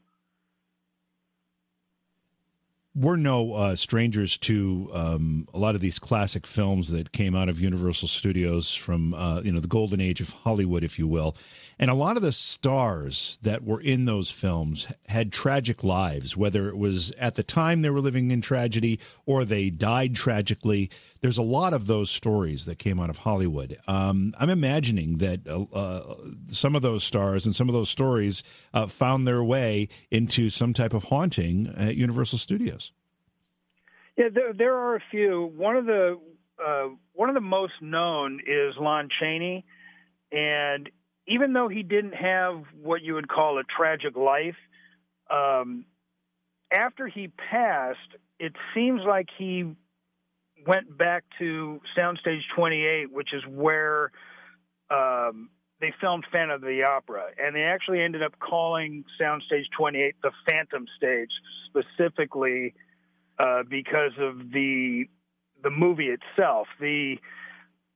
We're no uh, strangers to um, a lot of these classic films that came out of Universal Studios from uh, you know the golden age of Hollywood, if you will. And a lot of the stars that were in those films had tragic lives, whether it was at the time they were living in tragedy or they died tragically. There's a lot of those stories that came out of Hollywood. Um, I'm imagining that uh, uh some of those stars and some of those stories uh, found their way into some type of haunting at Universal Studios. Yeah, there, there are a few. One of the uh, one of the most known is Lon Chaney, and even though he didn't have what you would call a tragic life, um, after he passed, it seems like he went back to Soundstage 28, which is where um, they filmed Phantom of the Opera, and they actually ended up calling Soundstage 28 the Phantom Stage specifically uh, because of the the movie itself. The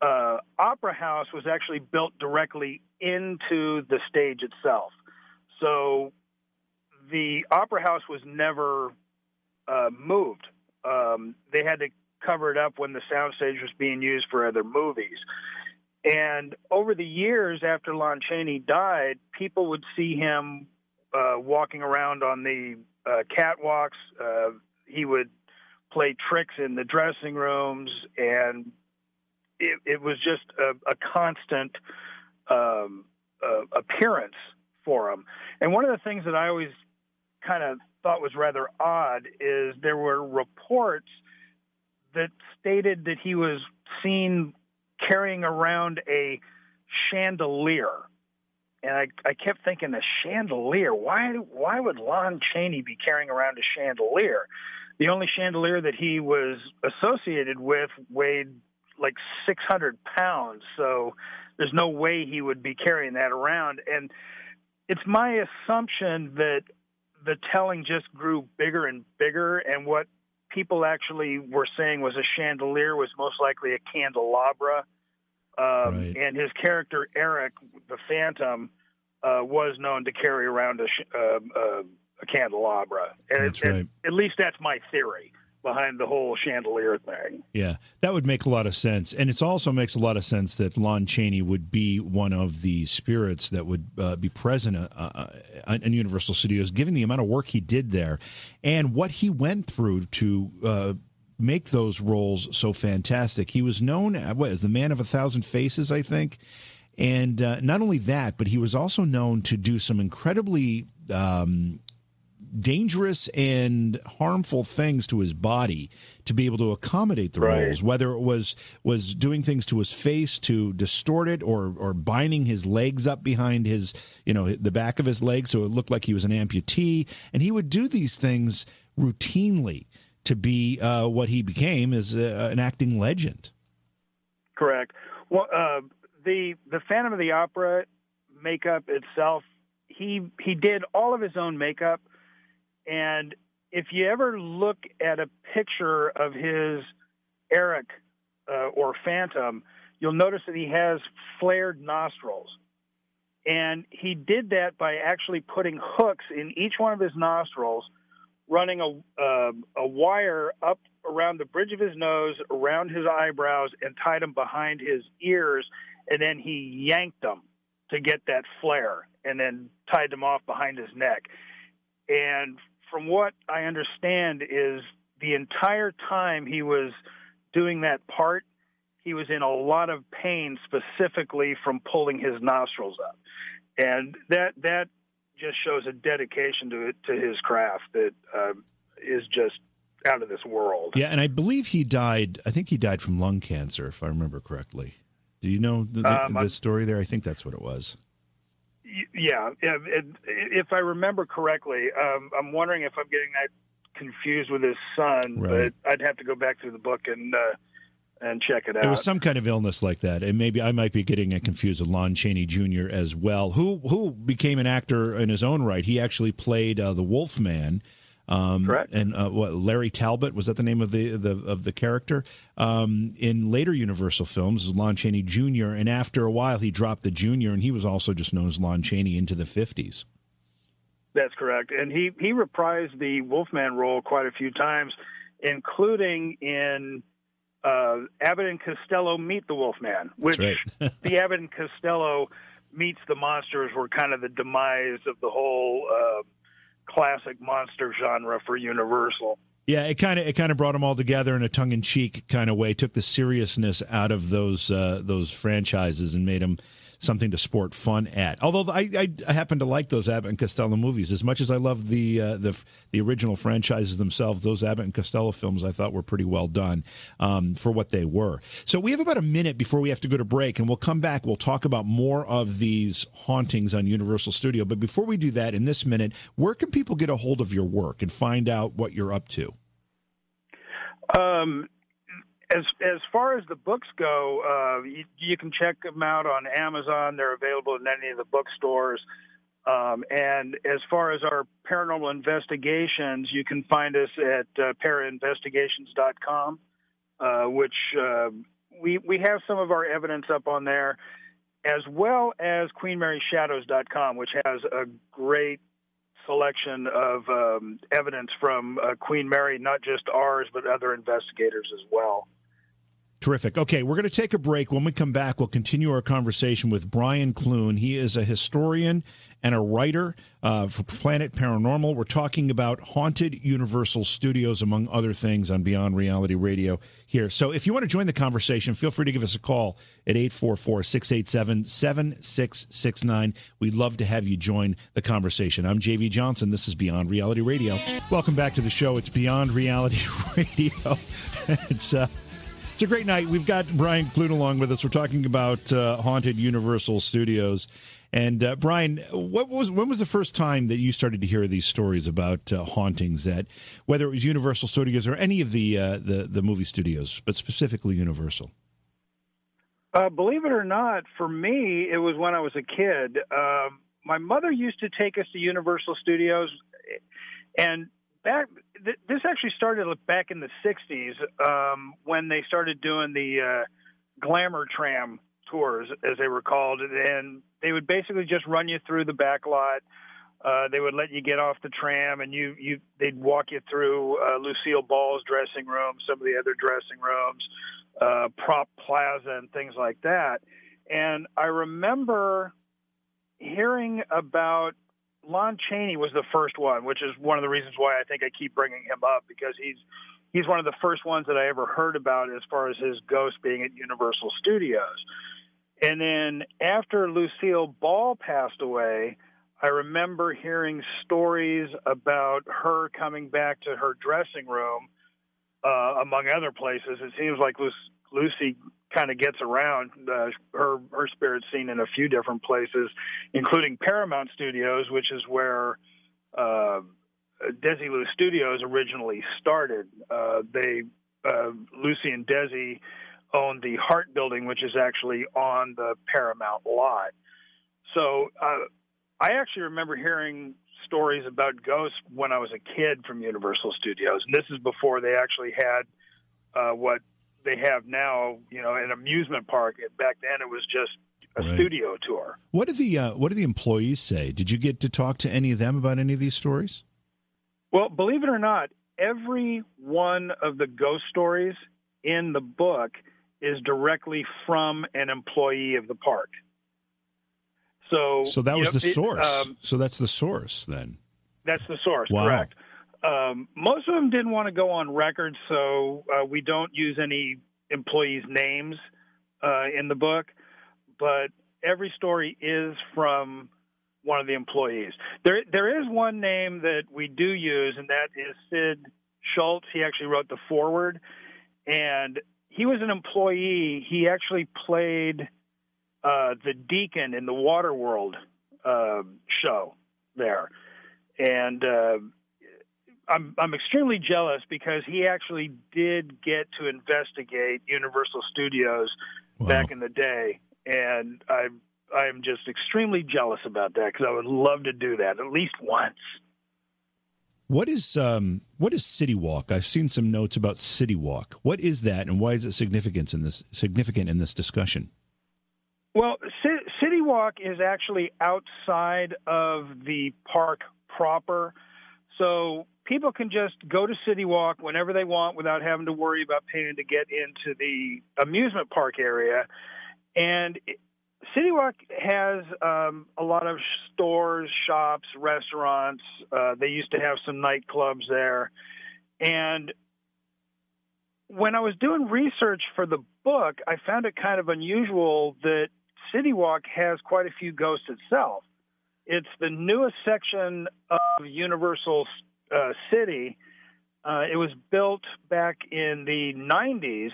uh, Opera House was actually built directly into the stage itself. So the Opera House was never uh, moved. Um, they had to cover it up when the soundstage was being used for other movies. And over the years after Lon Chaney died, people would see him uh, walking around on the uh, catwalks. Uh, he would play tricks in the dressing rooms, and it, it was just a, a constant um, appearance for him. And one of the things that I always kind of thought was rather odd is there were reports that stated that he was seen carrying around a chandelier. And I, I kept thinking, a chandelier? Why, why would Lon Chaney be carrying around a chandelier? The only chandelier that he was associated with weighed like 600 pounds. So there's no way he would be carrying that around. And it's my assumption that the telling just grew bigger and bigger. And what people actually were saying was a chandelier was most likely a candelabra. Um, right. And his character, Eric, the Phantom, uh, was known to carry around a, uh, uh, a candelabra. And, that's right. and at least that's my theory behind the whole chandelier thing. Yeah, that would make a lot of sense, and it also makes a lot of sense that Lon Chaney would be one of the spirits that would uh, be present uh, uh, in Universal Studios, given the amount of work he did there and what he went through to. Uh, make those roles so fantastic. He was known uh, what, as the man of a thousand faces, I think. And uh, not only that, but he was also known to do some incredibly um, dangerous and harmful things to his body to be able to accommodate the right. roles, whether it was was doing things to his face to distort it or or binding his legs up behind his, you know, the back of his legs so it looked like he was an amputee. And he would do these things routinely to be uh, what he became as a, an acting legend. Correct. Well, uh, the the Phantom of the Opera makeup itself, he he did all of his own makeup and if you ever look at a picture of his Eric uh, or Phantom, you'll notice that he has flared nostrils. And he did that by actually putting hooks in each one of his nostrils, running a, uh, a wire up around the bridge of his nose, around his eyebrows, and tied them behind his ears. And then he yanked them to get that flare and then tied them off behind his neck. And from what I understand, is the entire time he was doing that part, he was in a lot of pain, specifically from pulling his nostrils up, and that that just shows a dedication to it, to his craft that uh, is just out of this world. Yeah, and I believe he died. I think he died from lung cancer, if I remember correctly. Do you know the, the, um, the story there? I think that's what it was. Yeah, if I remember correctly, um, I'm wondering if I'm getting that confused with his son, right. but I'd have to go back through the book and uh, and check it out. It was some kind of illness like that, and maybe I might be getting it confused with Lon Chaney Jr. as well, who who became an actor in his own right. He actually played uh, the Wolfman um, Correct. And uh, what Larry Talbot was that the name of the, the of the character um, in later Universal films? Is Lon Chaney Jr. And after a while, he dropped the Junior, and he was also just known as Lon Chaney into the fifties. That's correct, and he he reprised the Wolfman role quite a few times, including in uh, Abbott and Costello Meet the Wolfman, which right. the Abbott and Costello meets the monsters were kind of the demise of the whole uh, classic monster genre for Universal. Yeah, it kind of it kind of brought them all together in a tongue in cheek kind of way. Took the seriousness out of those uh, those franchises and made them something to sport fun at. Although I, I, I happen to like those Abbott and Costello movies as much as I love the uh, the the original franchises themselves. Those Abbott and Costello films I thought were pretty well done um, for what they were. So we have about a minute before we have to go to break, and we'll come back. We'll talk about more of these hauntings on Universal Studio. But before we do that, in this minute, where can people get a hold of your work and find out what you're up to? Um, as as far as the books go, uh, you, you, can check them out on Amazon. They're available in any of the bookstores. Um, and as far as our paranormal investigations, you can find us at uh, parainvestigations.com, uh, which uh, we we have some of our evidence up on there, as well as QueenMaryShadows.com, which has a great selection of um, evidence from uh, Queen Mary, not just ours, but other investigators as well. Terrific. Okay, we're going to take a break. When we come back, we'll continue our conversation with Brian Clune. He is a historian and a writer uh, for Planet Paranormal. We're talking about haunted Universal Studios, among other things, on Beyond Reality Radio here. So if you want to join the conversation, feel free to give us a call at 844 687 7669. We'd love to have you join the conversation. I'm JV Johnson. This is Beyond Reality Radio. Welcome back to the show. It's Beyond Reality Radio. it's, uh, it's a great night. We've got Brian Clune along with us. We're talking about uh, haunted Universal Studios. And uh, Brian, what was when was the first time that you started to hear these stories about uh, hauntings? That whether it was Universal Studios or any of the uh, the the movie studios, but specifically Universal. Uh, believe it or not, for me, it was when I was a kid. Um, my mother used to take us to Universal Studios, and back th- this actually started back in the 60s um, when they started doing the uh, glamour tram tours as they were called and they would basically just run you through the back lot uh, they would let you get off the tram and you, you they'd walk you through uh, Lucille Ball's dressing room, some of the other dressing rooms, uh, Prop Plaza, and things like that. And I remember hearing about Lon Chaney was the first one, which is one of the reasons why I think I keep bringing him up because he's he's one of the first ones that I ever heard about as far as his ghost being at Universal Studios. And then after Lucille Ball passed away, I remember hearing stories about her coming back to her dressing room, uh, among other places. It seems like Lucy kind of gets around. Uh, her her spirit's seen in a few different places, including Paramount Studios, which is where uh, Desilu Studios originally started. Uh, they uh, Lucy and Desi owned the Hart Building, which is actually on the Paramount lot. So uh, I actually remember hearing stories about ghosts when I was a kid from Universal Studios, and this is before they actually had uh, what they have now, you know, an amusement park. Back then, it was just a right. studio tour. What did the uh, What did the employees say? Did you get to talk to any of them about any of these stories? Well, believe it or not, every one of the ghost stories in the book is directly from an employee of the park. So, so that was know, the source. It, um, so that's the source then. That's the source. Wow. Correct. Um, most of them didn't want to go on record, so uh, we don't use any employees' names uh, in the book. But every story is from one of the employees. There, there is one name that we do use, and that is Sid Schultz. He actually wrote the foreword, and he was an employee. He actually played uh, the deacon in the Waterworld uh, show there, and uh, I'm I'm extremely jealous because he actually did get to investigate Universal Studios wow. back in the day, and I I'm just extremely jealous about that because I would love to do that at least once. What is um, what is City Walk? I've seen some notes about City Walk. What is that, and why is it significant in this significant in this discussion? Well, C- City Walk is actually outside of the park proper. So people can just go to City Walk whenever they want without having to worry about paying to get into the amusement park area. And City Walk has um, a lot of stores, shops, restaurants. Uh, they used to have some nightclubs there. And when I was doing research for the book, I found it kind of unusual that City Walk has quite a few ghosts itself. It's the newest section of Universal uh, City. Uh, it was built back in the 90s,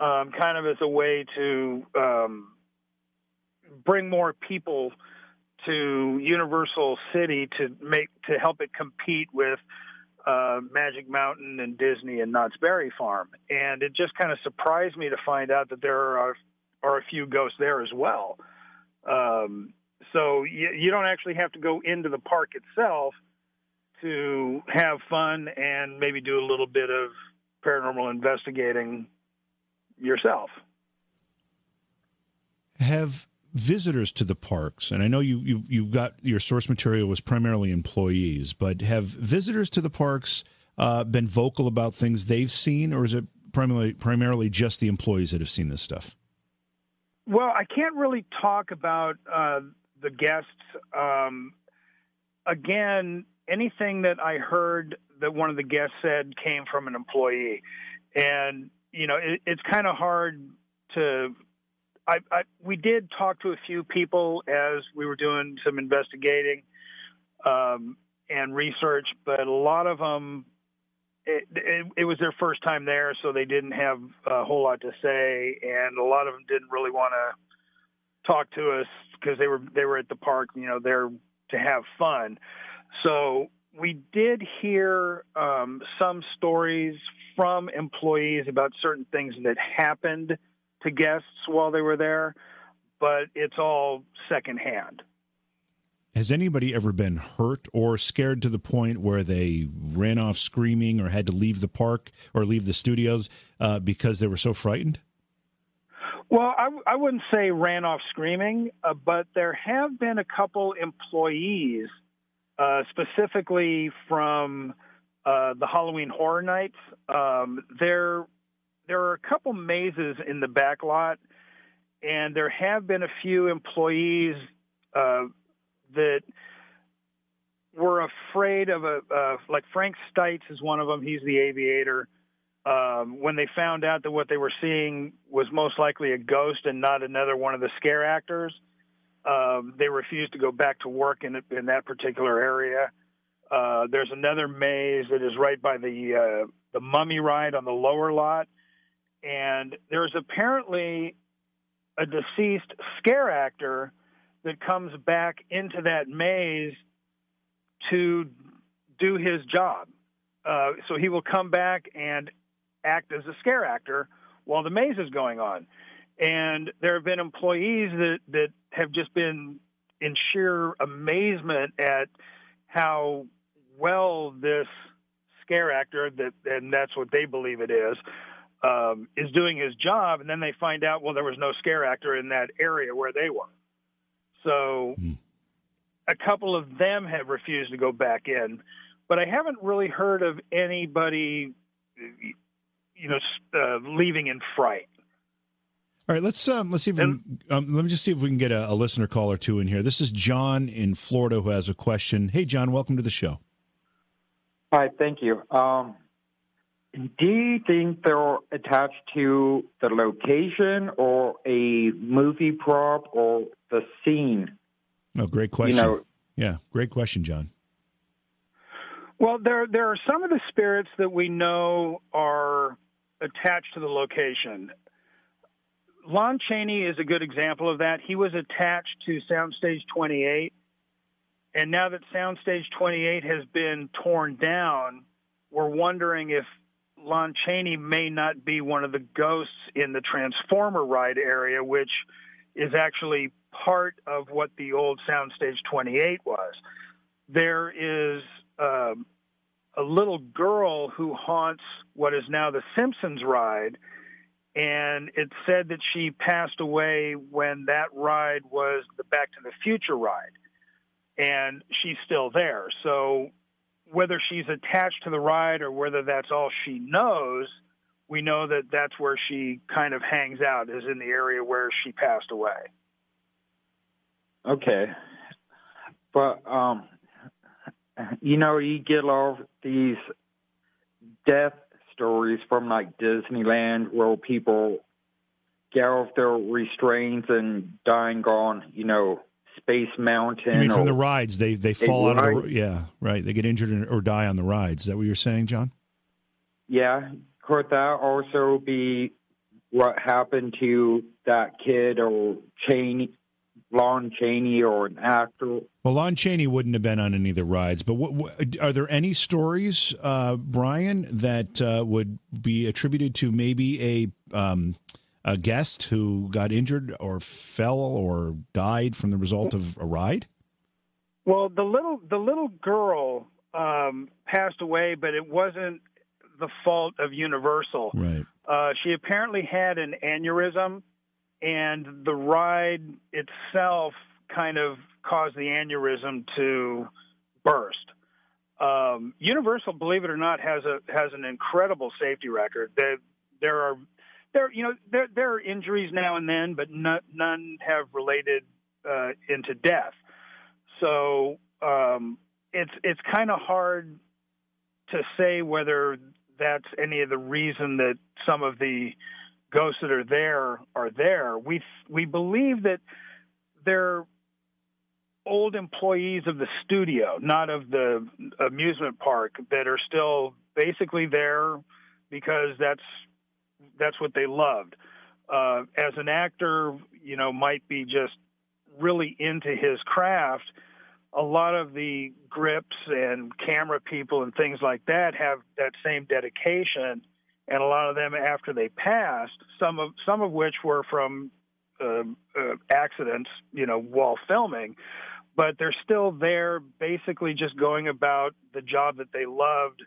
um, kind of as a way to um, bring more people to Universal City to make to help it compete with uh, Magic Mountain and Disney and Knott's Berry Farm. And it just kind of surprised me to find out that there are are a few ghosts there as well. Um, so you, you don't actually have to go into the park itself to have fun and maybe do a little bit of paranormal investigating yourself. Have visitors to the parks, and I know you you've, you've got your source material was primarily employees, but have visitors to the parks uh, been vocal about things they've seen, or is it primarily primarily just the employees that have seen this stuff? Well, I can't really talk about uh, the guests. Um, again, anything that I heard that one of the guests said came from an employee, and you know it, it's kind of hard to I, I, we did talk to a few people as we were doing some investigating um, and research, but a lot of them, it, it, it, was their first time there, so they didn't have a whole lot to say, and a lot of them didn't really want to talk to us because they were they were at the park, you know, there to have fun. So we did hear um, some stories from employees about certain things that happened to guests while they were there, but it's all secondhand. Has anybody ever been hurt or scared to the point where they ran off screaming or had to leave the park or leave the studios uh, because they were so frightened? Well, I, I wouldn't say ran off screaming, uh, but there have been a couple employees, uh, specifically from uh, the Halloween Horror Nights. Um, there there are a couple mazes in the back lot, and there have been a few employees uh, that were afraid of a uh, like Frank Stites is one of them. He's the aviator. Um, when they found out that what they were seeing was most likely a ghost and not another one of the scare actors, um, they refused to go back to work in in that particular area. Uh, there's another maze that is right by the uh, the mummy ride on the lower lot and there's apparently a deceased scare actor that comes back into that maze to do his job. Uh, so he will come back and act as a scare actor while the maze is going on. And there have been employees that, that have just been in sheer amazement at how well this scare actor that and that's what they believe it is um, is doing his job, and then they find out, well, there was no scare actor in that area where they were. So mm. a couple of them have refused to go back in, but I haven't really heard of anybody, you know, uh, leaving in fright. All right, let's um, let's see if we can, um, let me just see if we can get a, a listener call or two in here. This is John in Florida who has a question. Hey, John, welcome to the show. Hi, thank you. Um, do you think they're attached to the location or a movie prop or the scene? Oh, great question. You know, yeah, great question, John. Well, there there are some of the spirits that we know are attached to the location. Lon Chaney is a good example of that. He was attached to Soundstage 28, and now that Soundstage 28 has been torn down, we're wondering if Lon Chaney may not be one of the ghosts in the Transformer ride area, which is actually part of what the old Soundstage 28 was. There is uh, a little girl who haunts what is now the Simpsons ride, and it said that she passed away when that ride was the Back to the Future ride. and she's still there. So whether she's attached to the ride or whether that's all she knows, we know that that's where she kind of hangs out, is in the area where she passed away. Okay. But, um, you know, you get all these death stories from like Disneyland where people get off their restraints and dying on, you know, Space Mountain. I mean, from the rides, they they fall out of the yeah, right. They get injured or die on the rides. Is that what you're saying, John? Yeah, could that also be what happened to that kid or Chaney, Lon Chaney, or an actor? Well, Lon Chaney wouldn't have been on any of the rides, but what, what, are there any stories, uh, Brian, that uh, would be attributed to maybe a um, a guest who got injured or fell or died from the result of a ride? Well, the little the little girl um, passed away, but it wasn't the fault of Universal. Right. Uh, she apparently had an aneurysm, and the ride itself kind of caused the aneurysm to burst. Um, Universal, believe it or not, has a has an incredible safety record. There, are there you know there there are injuries now and then, but none, none have related uh, into death. So um, it's it's kind of hard to say whether that's any of the reason that some of the ghosts that are there are there. We we believe that they're old employees of the studio, not of the amusement park, that are still basically there because that's that's what they loved. Uh, as an actor, you know, might be just really into his craft. A lot of the grips and camera people and things like that have that same dedication, and a lot of them after they passed, some of some of which were from uh, uh, accidents, you know, while filming, but they're still there, basically just going about the job that they loved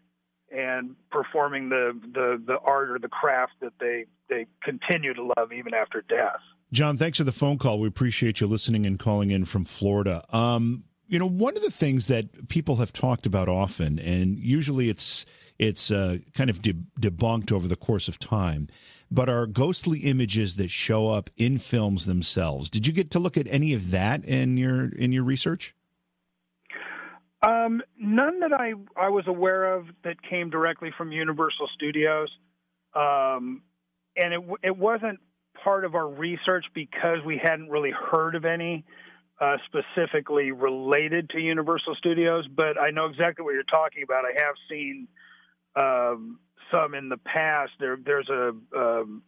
and performing the, the, the art or the craft that they, they continue to love even after death. John, thanks for the phone call. We appreciate you listening and calling in from Florida. Um, you know, one of the things that people have talked about often, and usually it's it's uh, kind of de- debunked over the course of time, but are ghostly images that show up in films themselves. Did you get to look at any of that in your in your research? Um, none that I, I was aware of that came directly from Universal Studios. Um, and it, it wasn't part of our research because we hadn't really heard of any uh, specifically related to Universal Studios. But I know exactly what you're talking about. I have seen um, some in the past. There, there's a um,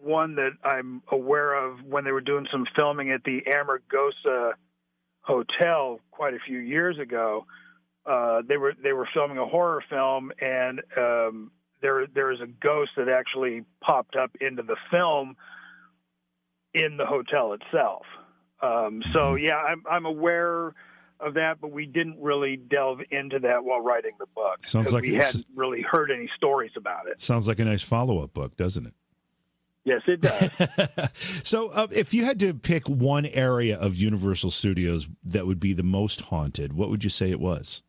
one that I'm aware of when they were doing some filming at the Amargosa hotel quite a few years ago. Uh, they were they were filming a horror film, and um, there there is a ghost that actually popped up into the film in the hotel itself. Um, so yeah, I'm I'm aware of that, but we didn't really delve into that while writing the book. Sounds like we hadn't really heard any stories about it. Sounds like a nice follow up book, doesn't it? Yes, it does. so, uh, if you had to pick one area of Universal Studios that would be the most haunted, what would you say it was?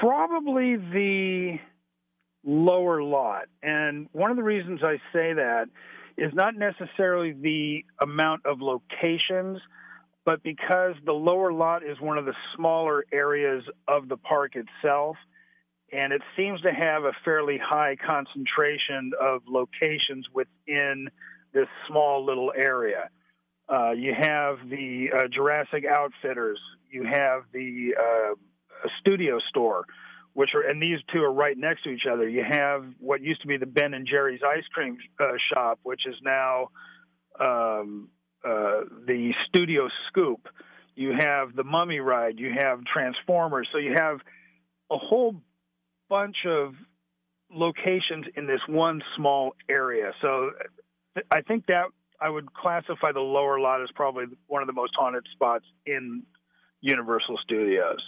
Probably the lower lot. And one of the reasons I say that is not necessarily the amount of locations, but because the lower lot is one of the smaller areas of the park itself and it seems to have a fairly high concentration of locations within this small little area. Uh, you have the uh, Jurassic Outfitters, you have the uh, Studio Store, which are, and these two are right next to each other. You have what used to be the Ben and Jerry's ice cream uh, shop, which is now um, uh, the Studio Scoop. You have the Mummy Ride, you have Transformers, so you have a whole bunch of locations in this one small area. So I think that I would classify the lower lot as probably one of the most haunted spots in Universal Studios.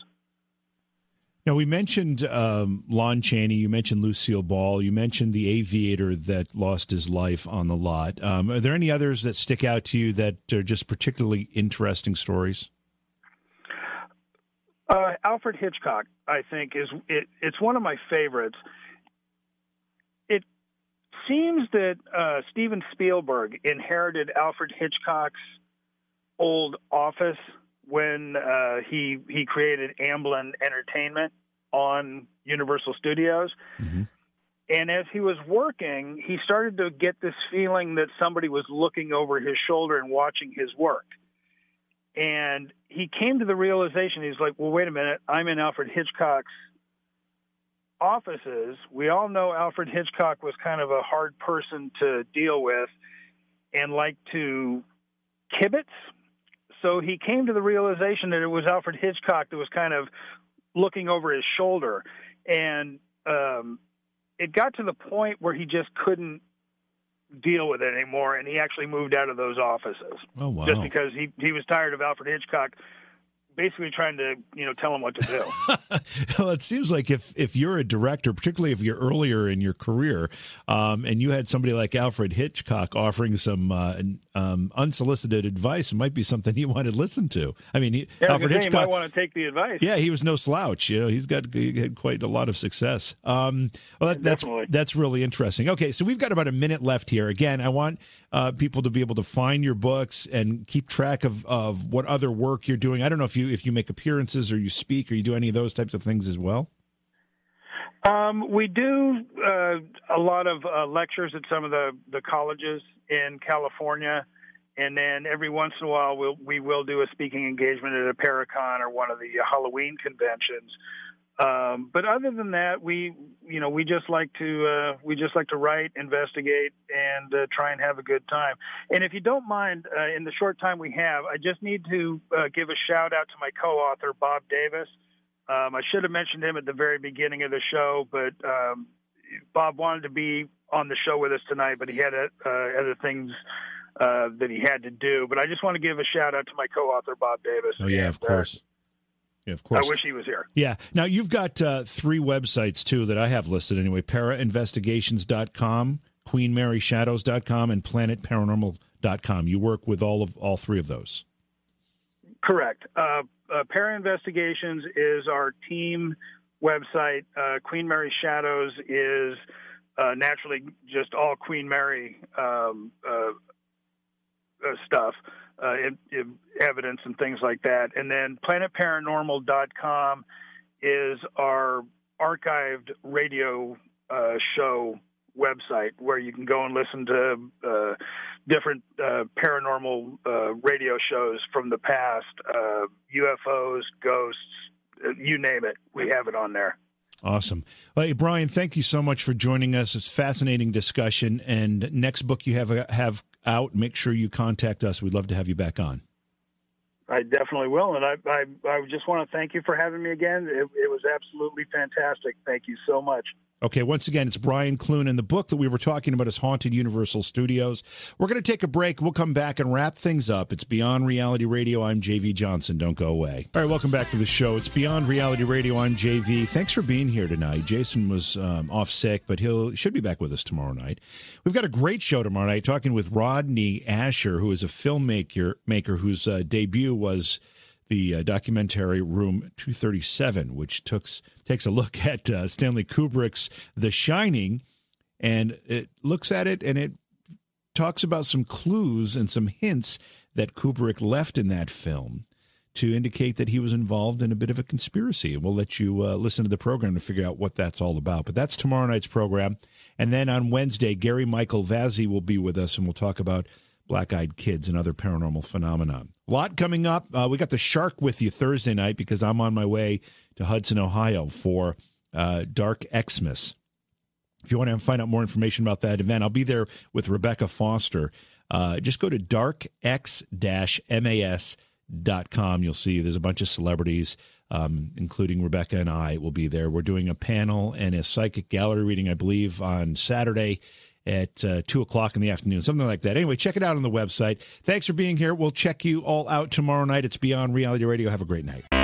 Now, we mentioned um, Lon Chaney, you mentioned Lucille Ball, you mentioned the aviator that lost his life on the lot. Um, are there any others that stick out to you that are just particularly interesting stories? Uh, Alfred Hitchcock, I think, is it, it's one of my favorites. It seems that uh, Steven Spielberg inherited Alfred Hitchcock's old office when uh, he he created Amblin Entertainment on Universal Studios. Mm-hmm. And as he was working, he started to get this feeling that somebody was looking over his shoulder and watching his work. And he came to the realization he's like, well, wait a minute, I'm in Alfred Hitchcock's offices. We all know Alfred Hitchcock was kind of a hard person to deal with and liked to kibitz. So he came to the realization that it was Alfred Hitchcock that was kind of looking over his shoulder. And um, it got to the point where he just couldn't deal with it anymore, and he actually moved out of those offices. Oh wow! Just because he he was tired of Alfred Hitchcock basically trying to you know tell him what to do. well, it seems like if if you're a director, particularly if you're earlier in your career, um, and you had somebody like Alfred Hitchcock offering some uh, um, unsolicited advice, it might be something you want to listen to. I mean, he, yeah, Alfred Hitchcock might want to take the advice. Yeah, he was no slouch. You know, he's got he had quite a lot of success. Um, well, that, that's that's really interesting. Okay, so we've got about a minute left here. Again, I want uh, people to be able to find your books and keep track of, of what other work you're doing. I don't know if you if you make appearances or you speak or you do any of those types of things as well. Um, we do uh, a lot of uh, lectures at some of the, the colleges in California, and then every once in a while we'll, we will do a speaking engagement at a Paracon or one of the Halloween conventions. Um, but other than that, we you know we just like to uh, we just like to write, investigate, and uh, try and have a good time. And if you don't mind, uh, in the short time we have, I just need to uh, give a shout out to my co-author Bob Davis. Um, I should have mentioned him at the very beginning of the show, but um, Bob wanted to be on the show with us tonight, but he had uh, other things uh, that he had to do. But I just want to give a shout out to my co-author Bob Davis. Oh yeah, and, of course. Yeah, of course. I wish he was here. Yeah. Now, you've got uh, three websites, too, that I have listed anyway parainvestigations.com, queenmaryshadows.com, and planetparanormal.com. You work with all of all three of those. Correct. Uh, uh, Para Investigations is our team website. Uh, Queen Mary Shadows is uh, naturally just all Queen Mary um, uh, uh, stuff uh, evidence and things like that. And then planetparanormal.com is our archived radio uh, show website where you can go and listen to uh, different uh, paranormal uh, radio shows from the past, UFOs, uh, ghosts, uh, you name it. We have it on there. Awesome. Hey, Brian, thank you so much for joining us. It's fascinating discussion. And next book you have have out, make sure you contact us. We'd love to have you back on. I definitely will, and I, I, I just want to thank you for having me again. It, it was absolutely fantastic. Thank you so much. Okay, once again, it's Brian Clune, and the book that we were talking about is Haunted Universal Studios. We're going to take a break. We'll come back and wrap things up. It's Beyond Reality Radio. I'm JV Johnson. Don't go away. All right, welcome back to the show. It's Beyond Reality Radio. I'm JV. Thanks for being here tonight. Jason was um, off sick, but he'll should be back with us tomorrow night. We've got a great show tomorrow night, talking with Rodney Ascher, who is a filmmaker maker whose uh, debut was the uh, documentary Room 237, which took, takes a look at uh, Stanley Kubrick's The Shining, and it looks at it and it talks about some clues and some hints that Kubrick left in that film to indicate that he was involved in a bit of a conspiracy. And we'll let you uh, listen to the program to figure out what that's all about. But that's tomorrow night's program. And then on Wednesday, Gary Michael Vazzi will be with us and we'll talk about black eyed kids and other paranormal phenomenon. A lot coming up. Uh, we got the shark with you Thursday night because I'm on my way to Hudson, Ohio for uh, Dark Xmas. If you want to find out more information about that event, I'll be there with Rebecca Foster. Uh, just go to darkx-mas.com. You'll see there's a bunch of celebrities, um, including Rebecca and I, will be there. We're doing a panel and a psychic gallery reading, I believe, on Saturday at uh, 2 o'clock in the afternoon, something like that. Anyway, check it out on the website. Thanks for being here. We'll check you all out tomorrow night. It's Beyond Reality Radio. Have a great night.